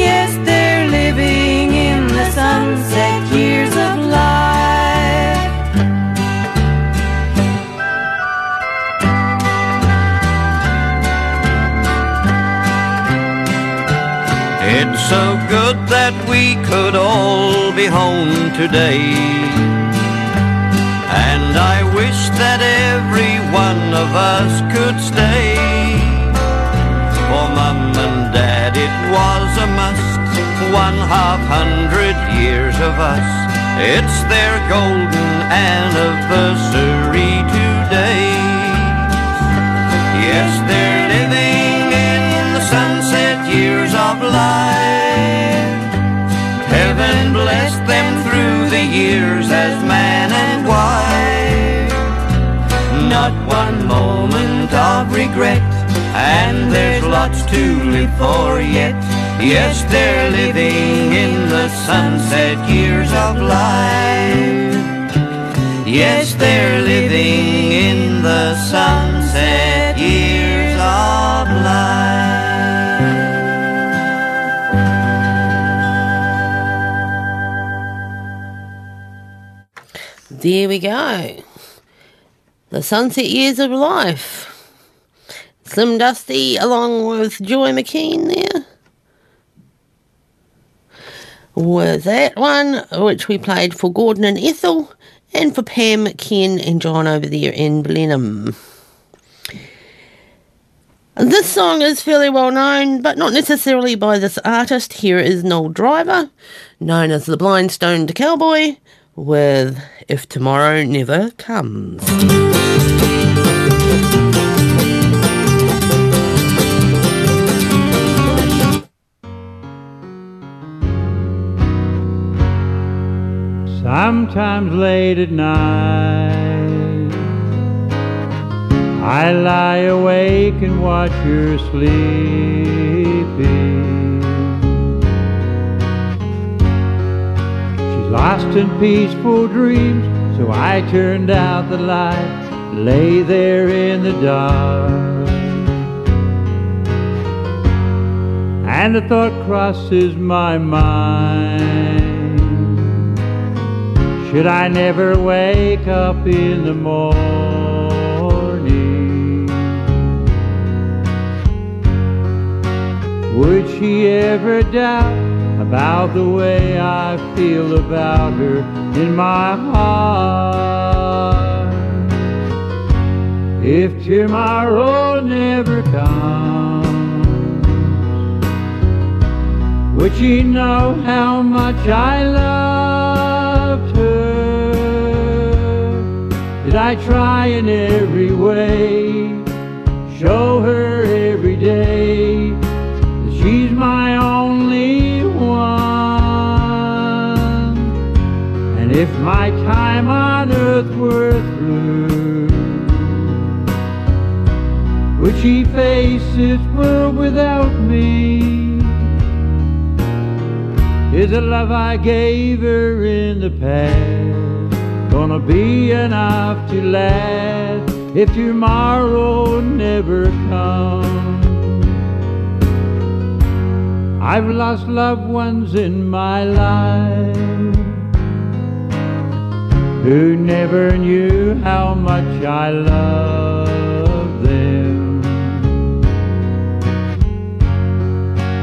Yes, they're living in the sunset years of life. It's so good that we could all be home today. And I wish that every one of us could stay. One half hundred years of us It's their golden anniversary today. Yes, they're living in the sunset years of life. Heaven bless them through the years as man and wife. Not one moment of regret, and there's lots to live for yet. Yes, they're living in the sunset years of life. Yes, they're living in the sunset years of life. There we go. The Sunset Years of Life. Slim Dusty along with Joy McKean there. Was that one which we played for Gordon and Ethel and for Pam, Ken and John over there in Blenheim. This song is fairly well known, but not necessarily by this artist. Here is Noel Driver, known as the Blind Stoned Cowboy, with If Tomorrow Never Comes. Sometimes late at night, I lie awake and watch her sleeping. She's lost in peaceful dreams, so I turned out the light, lay there in the dark. And the thought crosses my mind. Should I never wake up in the morning? Would she ever doubt about the way I feel about her in my heart? If tomorrow never comes, would she know how much I loved Did I try in every way, show her every day that she's my only one? And if my time on earth were through, would she face this world without me? Is the love I gave her in the past gonna be enough to last if tomorrow never comes? I've lost loved ones in my life who never knew how much I loved them.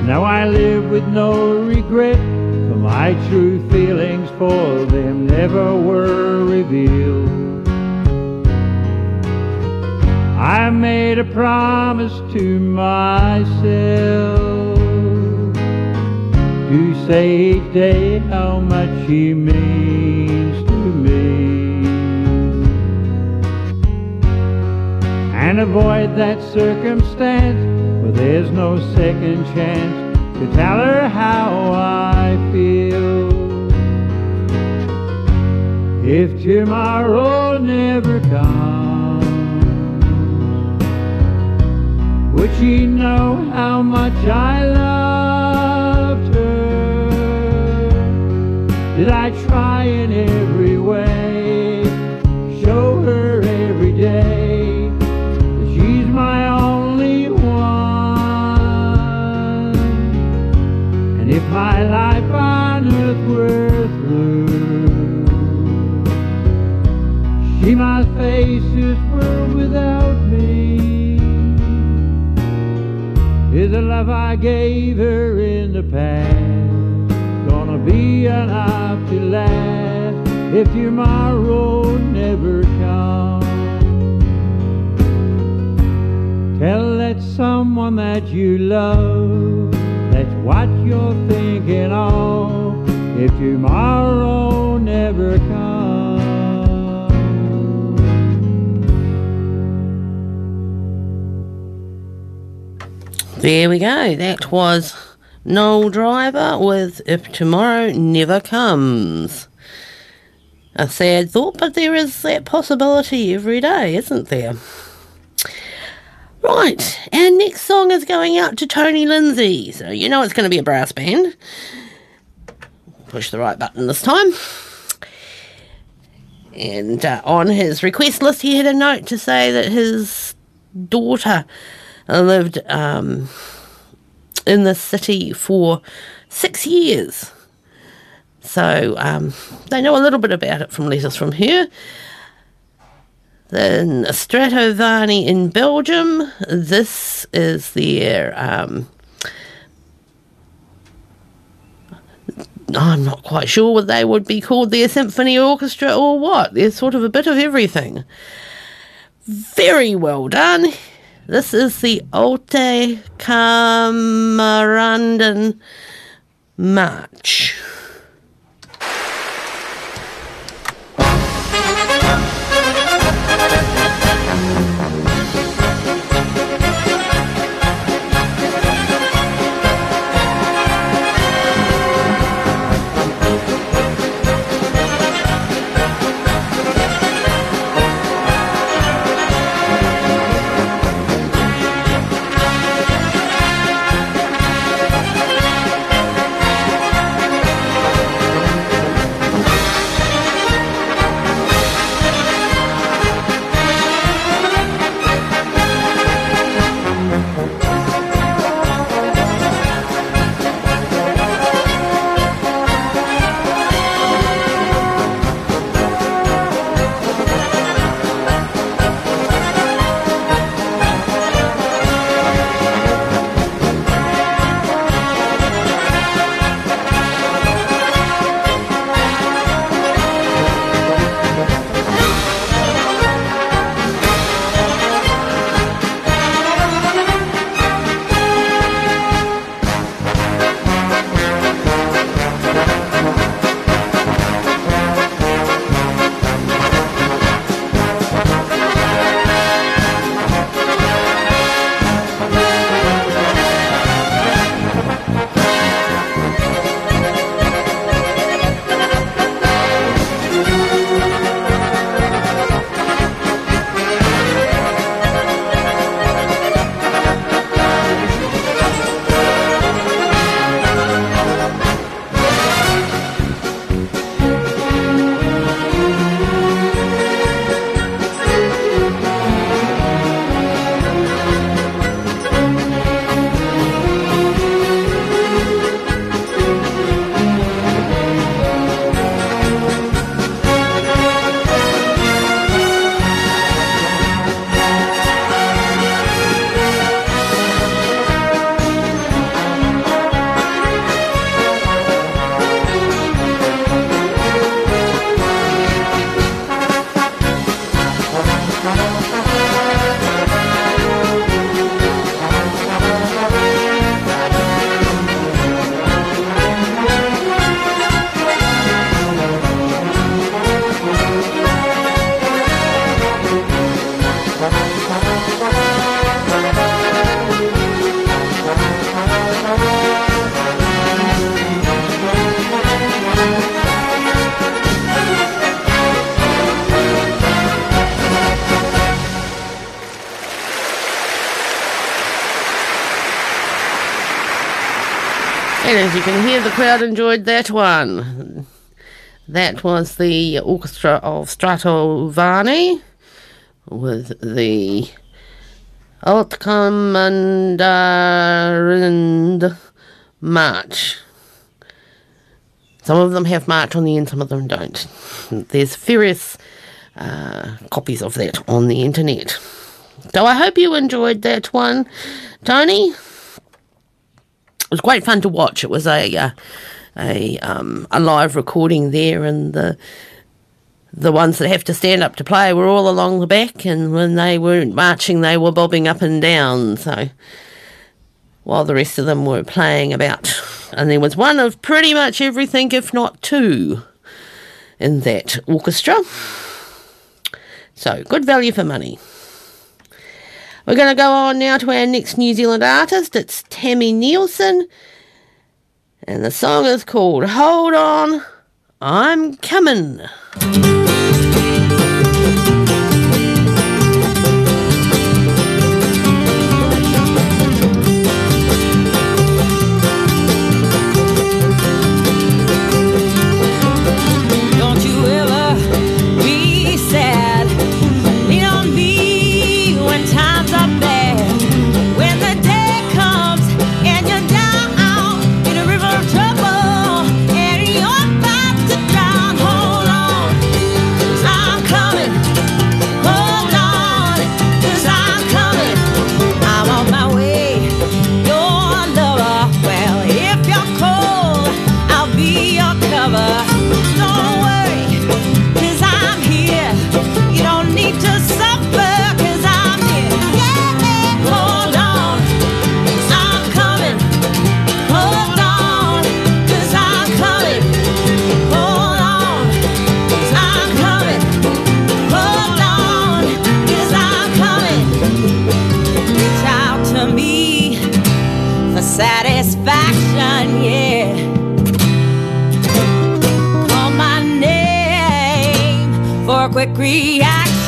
Now I live with no regret, for my true feelings for them never were revealed. I made a promise to myself to say each day how much she means to me and avoid that circumstance where there's no second chance to tell her how I feel. If tomorrow never comes, would she know how much I loved her? Did I try in every way, show her every day that she's my only one? And if my life this world without me. Is the love I gave her in the past gonna be enough to last if tomorrow never comes? Tell that someone that you love that's what you're thinking of if tomorrow never There we go. That was Noel Driver with If Tomorrow Never Comes. A sad thought, but there is that possibility every day, isn't there? Right, our next song is going out to Tony Lindsay, so you know it's going to be a brass band. Push the right button this time. And uh, on his request list, he had a note to say that his daughter lived um, in the city for six years. So um, they know a little bit about it from letters from her. Then Stratovani in Belgium. This is their. Um, I'm not quite sure what they would be called their symphony orchestra or what. They're sort of a bit of everything. Very well done. This is the Alte Kameraden March. You can hear, the crowd enjoyed that one. That was the orchestra of Stratovani with the Altkommandarind March. Some of them have March on the end, some of them don't. There's various uh, copies of that on the internet. So I hope you enjoyed that one, Tony. Was great fun to watch. It was a uh, a um, a live recording there, and the the ones that have to stand up to play were all along the back, and when they weren't marching, they were bobbing up and down. So while the rest of them were playing about, and there was one of pretty much everything, if not two, in that orchestra. So good value for money. We're going to go on now to our next New Zealand artist. It's Tami Neilson. And the song is called Hold On, I'm Coming.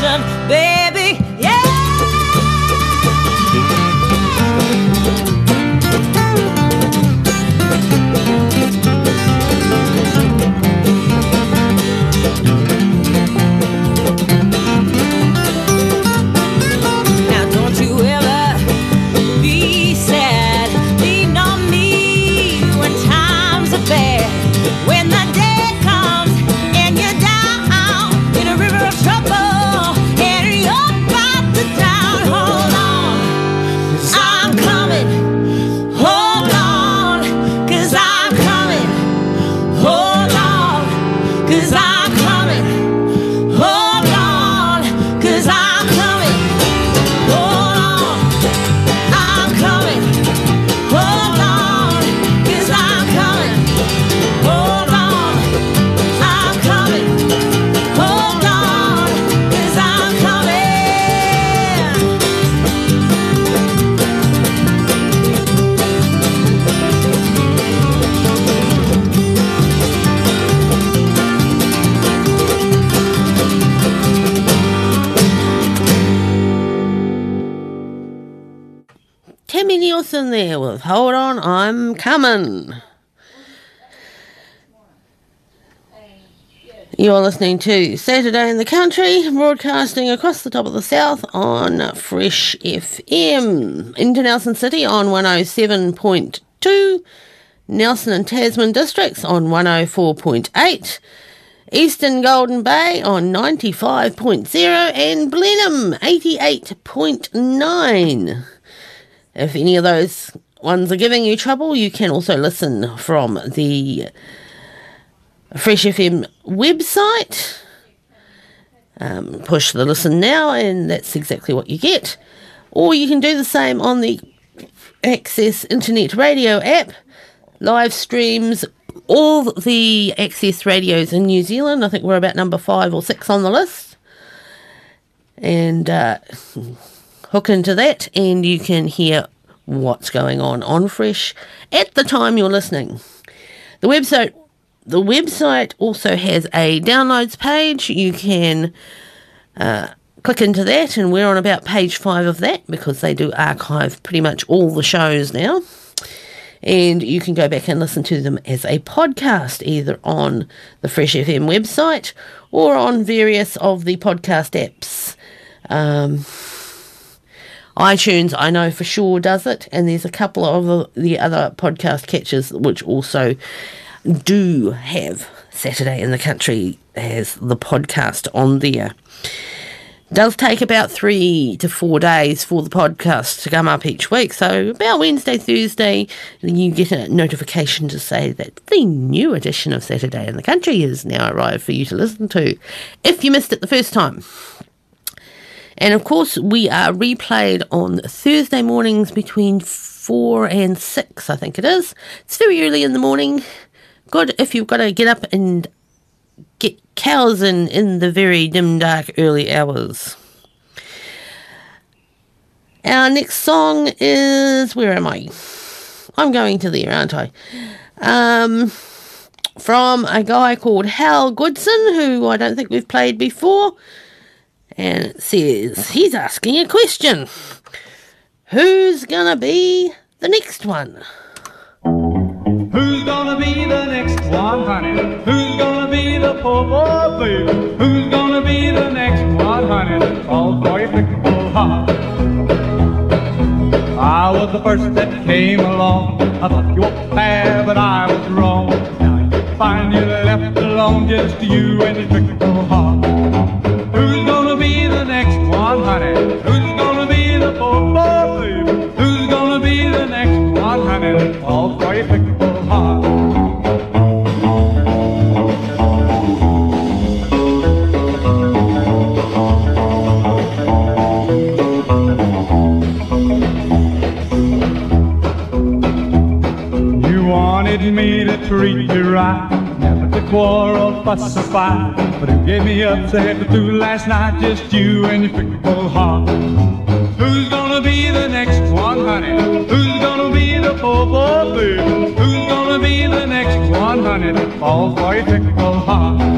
Reaction, There with Hold On, I'm Coming. You're listening to Saturday in the Country, broadcasting across the top of the south on Fresh FM. Into Nelson City on 107.2, Nelson and Tasman districts on 104.8, Eastern Golden Bay on 95.0, and Blenheim 88.9. If any of those ones are giving you trouble, you can also listen from the Fresh FM website. Um, push the listen now, and that's exactly what you get. Or you can do the same on the Access Internet Radio app. Live streams all the Access radios in New Zealand. I think we're about number five or six on the list. And uh, hook into that, and you can hear what's going on on Fresh at the time you're listening. The website the website also has a downloads page. You can uh, click into that, and we're on about page five of that because they do archive pretty much all the shows now. And you can go back and listen to them as a podcast, either on the Fresh FM website or on various of the podcast apps. Um, iTunes, I know for sure, does it, and there's a couple of the other podcast catchers which also do have Saturday in the Country as the podcast on there. Does take about three to four days for the podcast to come up each week. So about Wednesday, Thursday, you get a notification to say that the new edition of Saturday in the Country has now arrived for you to listen to if you missed it the first time. And of course, we are replayed on Thursday mornings between four and six, I think it is. It's very early in the morning. Good if you've got to get up and get cows in in the very dim, dark, early hours. Our next song is where am I? I'm going to there, aren't I? Um, from a guy called Hal Goodson, who I don't think we've played before. And it says he's asking a question. Who's gonna be the next one? Who's gonna be the next one, honey? Who's gonna be the poor boy, baby? Who's gonna be the next one, honey? Falls for. I was the first that came along. I thought you were fair, but I was wrong. Now you find you're left alone, just you and your fickle heart. Honey? Who's gonna be the poor boy? Who's gonna be the next one, honey? Falls for your fickle heart. You wanted me to treat you right, to quarrel, fight. But who gave me up to head through last night? Just you and your fickle heart. Who's gonna be the next one, honey? Who's gonna be the poor baby? Who's gonna be the next one, honey? Falls for your fickle heart.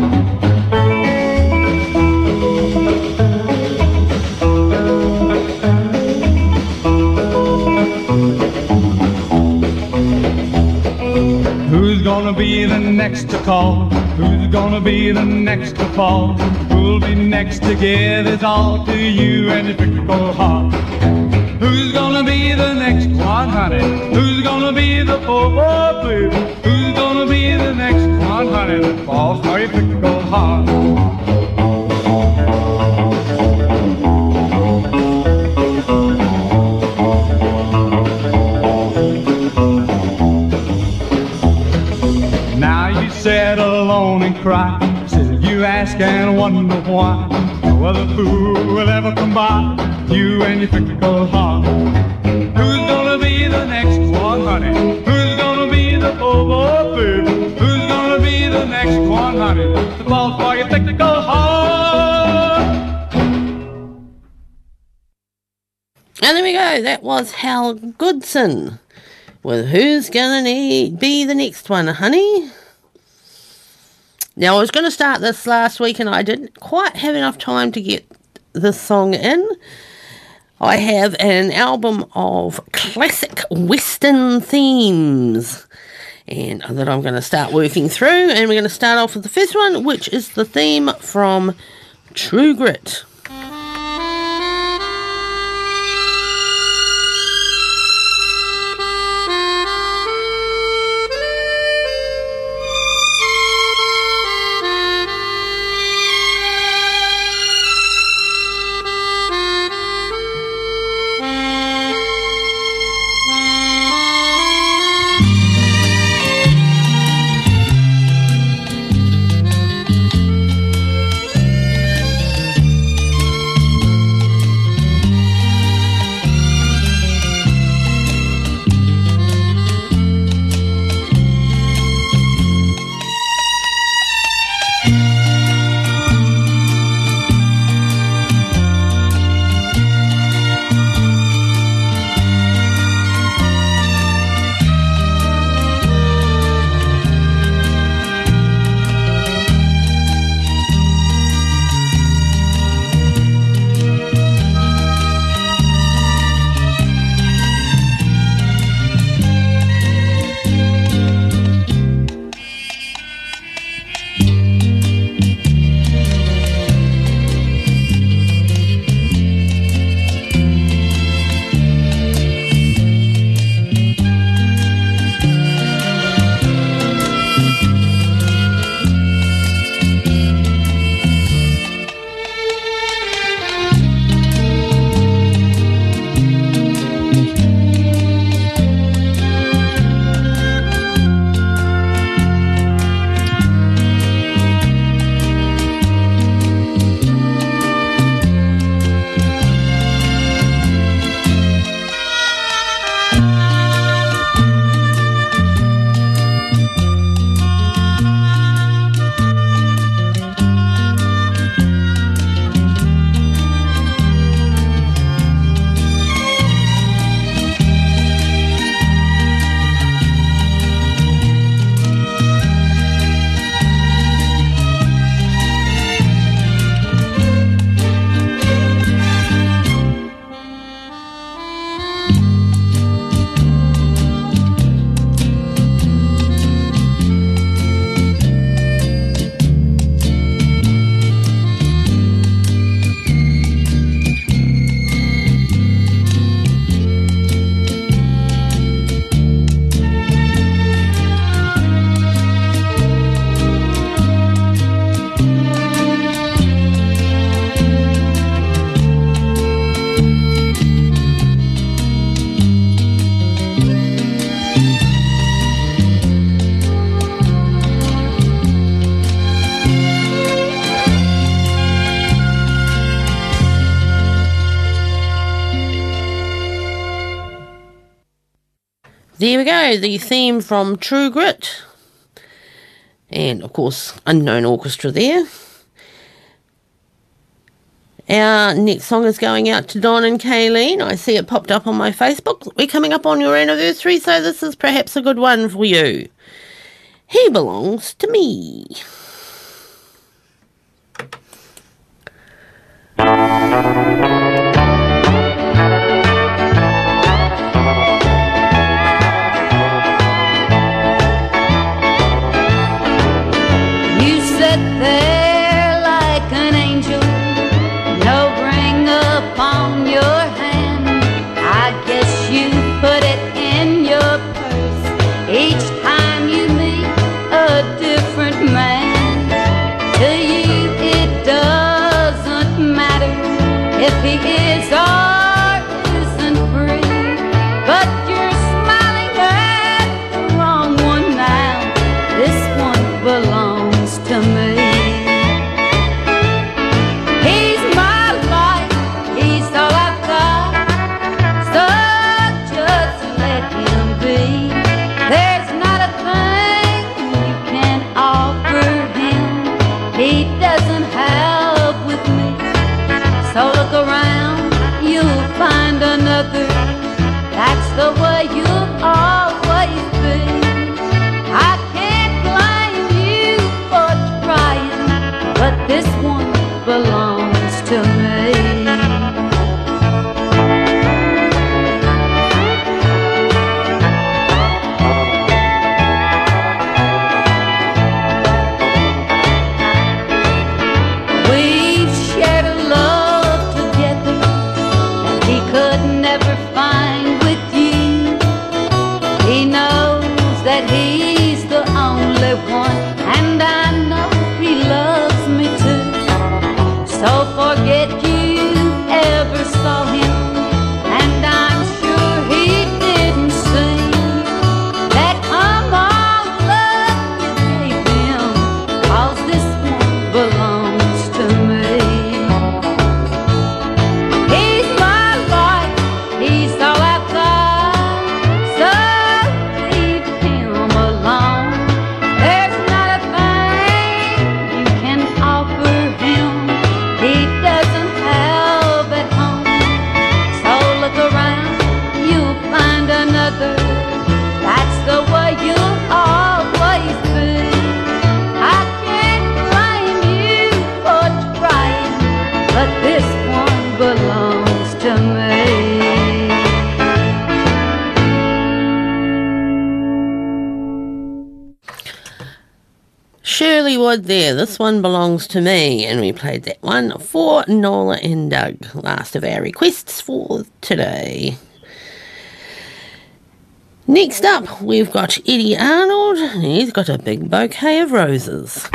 Gonna be the next to call? Who's gonna be the next to fall? Who'll be next to give it all to you and your fickle heart? Who's gonna be the next one, honey? Who's gonna be the poor boy, baby? Who's gonna be the next one, honey? That falls for your fickle heart. Cry. Said you ask and wonder why. No other fool will ever come by you and your fickle heart. Who's gonna be the next one, honey? Who's gonna be the poor baby? Who's gonna be the next one, honey? The ball for your fickle heart. And there we go. That was Hal Goodson with Who's Gonna Be the Next One, honey? Now, I was going to start this last week and I didn't quite have enough time to get this song in. I have an album of classic Western themes and that I'm going to start working through. And we're going to start off with the first one, which is the theme from True Grit. There we go, the theme from True Grit. And of course, Unknown Orchestra there. Our next song is going out to Don and Kayleen. I see it popped up on my Facebook. We're coming up on your anniversary, so this is perhaps a good one for you. He belongs to me. There. This one belongs to me. And we played that one for Nola and Doug. Last of our requests for today. Next up, we've got Eddy Arnold. He's got a big bouquet of roses.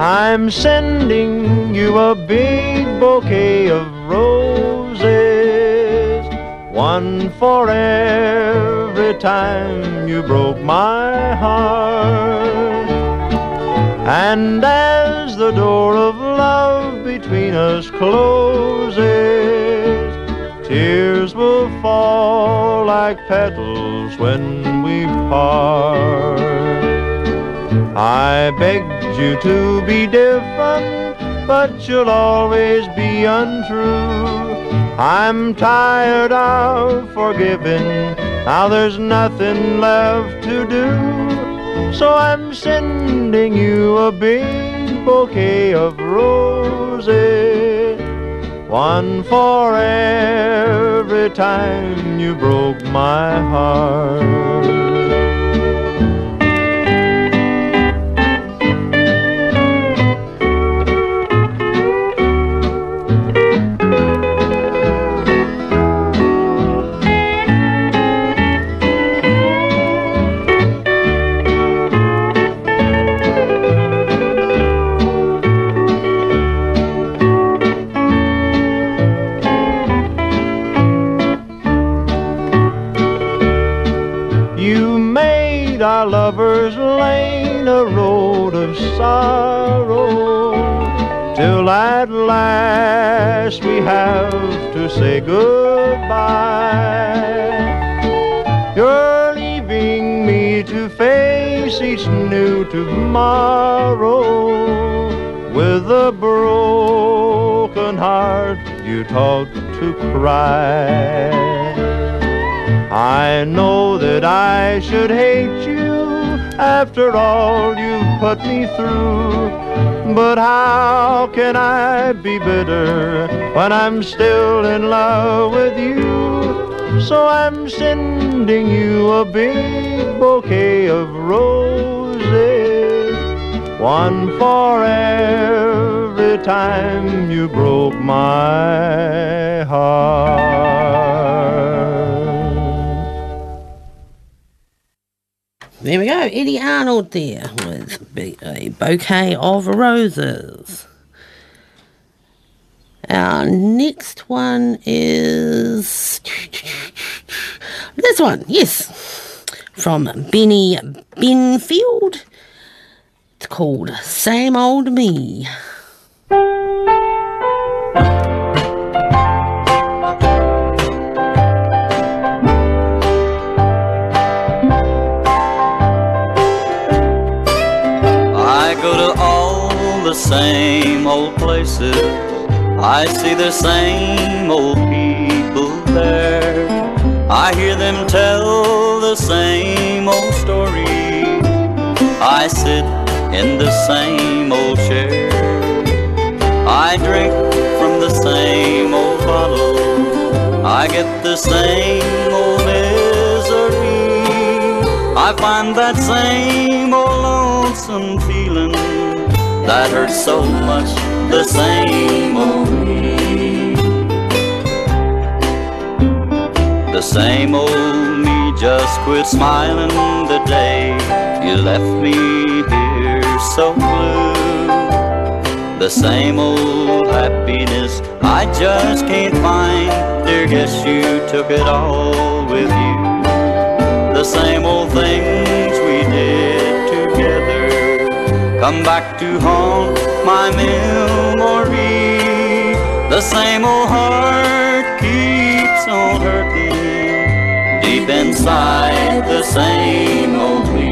I'm sending you a big bouquet of roses, one for every time you broke my heart. And as the door of love between us closes, tears will fall like petals when we part. I begged you to be different, but you'll always be untrue. I'm tired of forgiving, now there's nothing left to do. So I'm sending you a big bouquet of roses, one for every time you broke my heart. At last we have to say goodbye. You're leaving me to face each new tomorrow with a broken heart you taught to cry. I know that I should hate you after all you've put me through. But how can I be bitter when I'm still in love with you? So I'm sending you a big bouquet of roses, one for every time you broke my heart. There we go, Eddy Arnold there with b- a bouquet of roses. Our next one is this one, yes, from Benny Benfield. It's called Same Old Me. Go to all the same old places. I see the same old people there. I hear them tell the same old story. I sit in the same old chair. I drink from the same old bottle. I get the same old. I find that same old lonesome feeling that hurts so much the same old me. The same old me just quit smiling the day you left me here so blue. The same old happiness I just can't find. Dear, guess you took it all with you. The same old come back to haunt my memory. The same old heart keeps on hurting deep inside the same old me.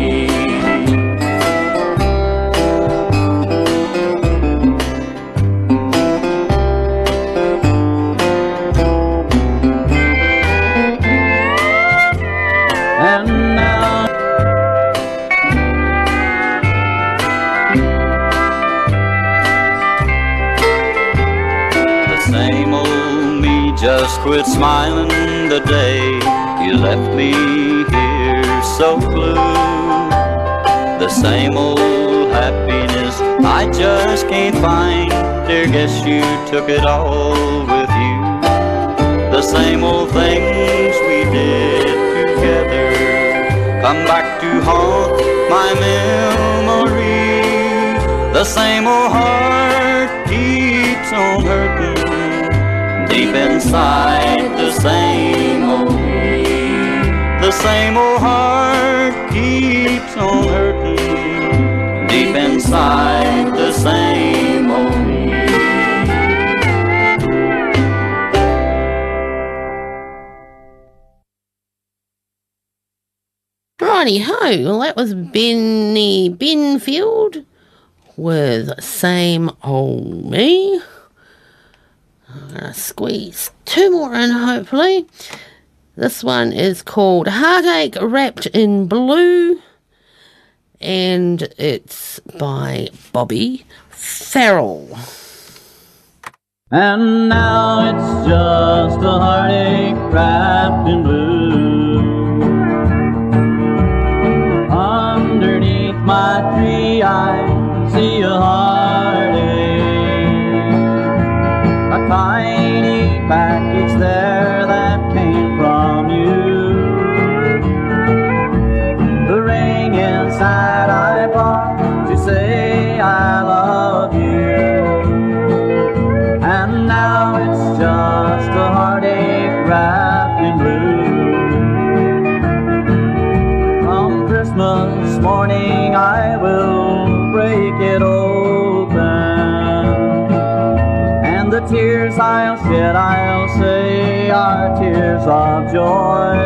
Quit smiling the day you left me here so blue. The same old happiness I just can't find. Dear, guess you took it all with you. The same old things we did together come back to haunt my memory. The same old heart keeps on hurting deep inside the same old. The same old heart keeps on hurting deep inside the same old me. Righty ho, well that was Benny Benfield with Same Old Me. Squeeze two more in hopefully. This one is called Heartache Wrapped in Blue and it's by Bobby Farrell. And now it's just a heartache wrapped in blue. Underneath my tree, I see a heartache. Tiny tears I'll say, are tears of joy.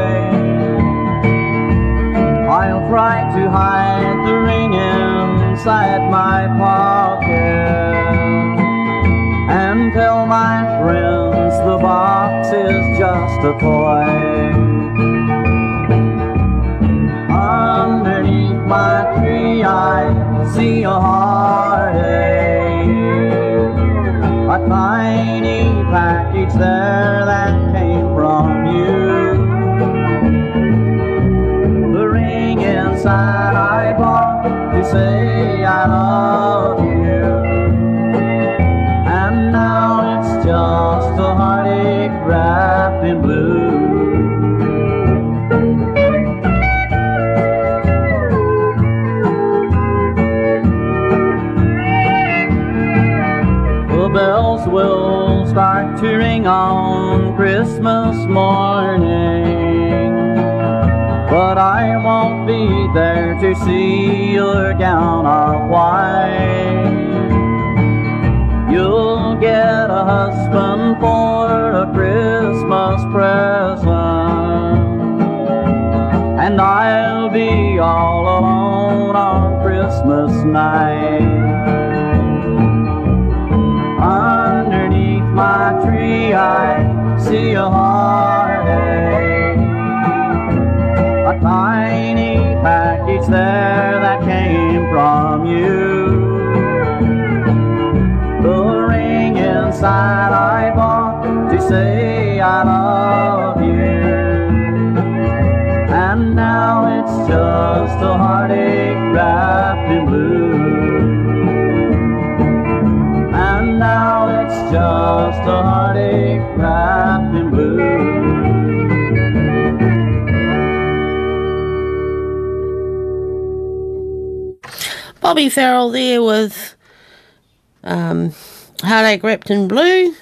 I'll try to hide the ring inside my pocket and tell my friends the box is just a toy. Underneath my tree, I see a heartache. A tiny package there that came from you. The ring inside I bought to say I love you. And now it's just a heartache wrapped in blue. The bells will start to ring on Christmas morning. But I won't be there to see your gown of white. You'll get a husband for a Christmas present. And I'll be all alone on Christmas night. Tree, I see a heartache. A tiny package there that came from you. The ring inside I bought to say I love you. And now it's just a heartache just a heartache wrapped in blue. Bobby Farrell there with um, Heartache Wrapped in Blue.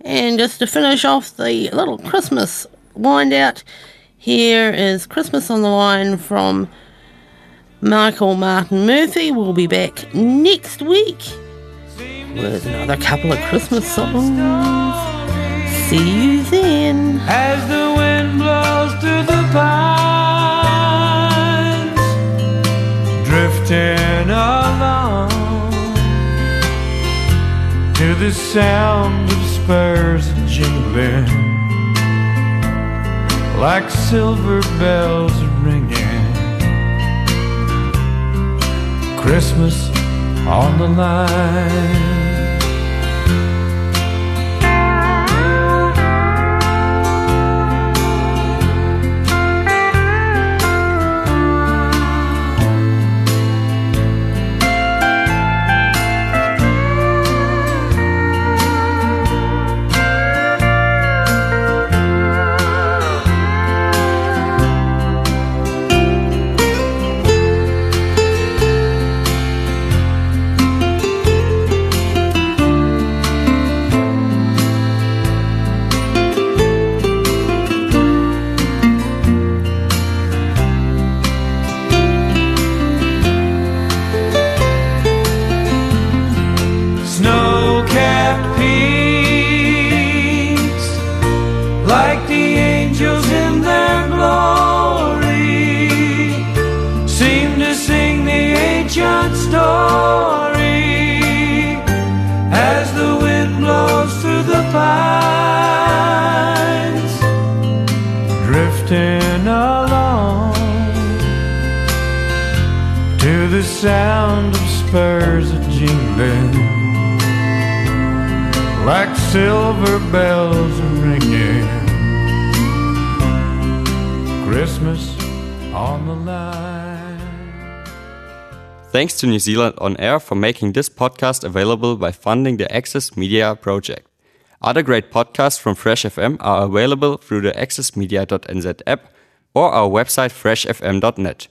And just to finish off the little Christmas wind out, here is Christmas on the Line from Michael Martin Murphey. We'll be back next week with another couple of Christmas songs. See you then. As the wind blows through the pines, drifting along to the sound of spurs jingling, like silver bells ringing. Christmas on the line. Silver bells are ringing. Christmas on the line. Thanks to New Zealand On Air for making this podcast available by funding the Access Media project. Other great podcasts from Fresh FM are available through the accessmedia.nz app or our website freshfm.net.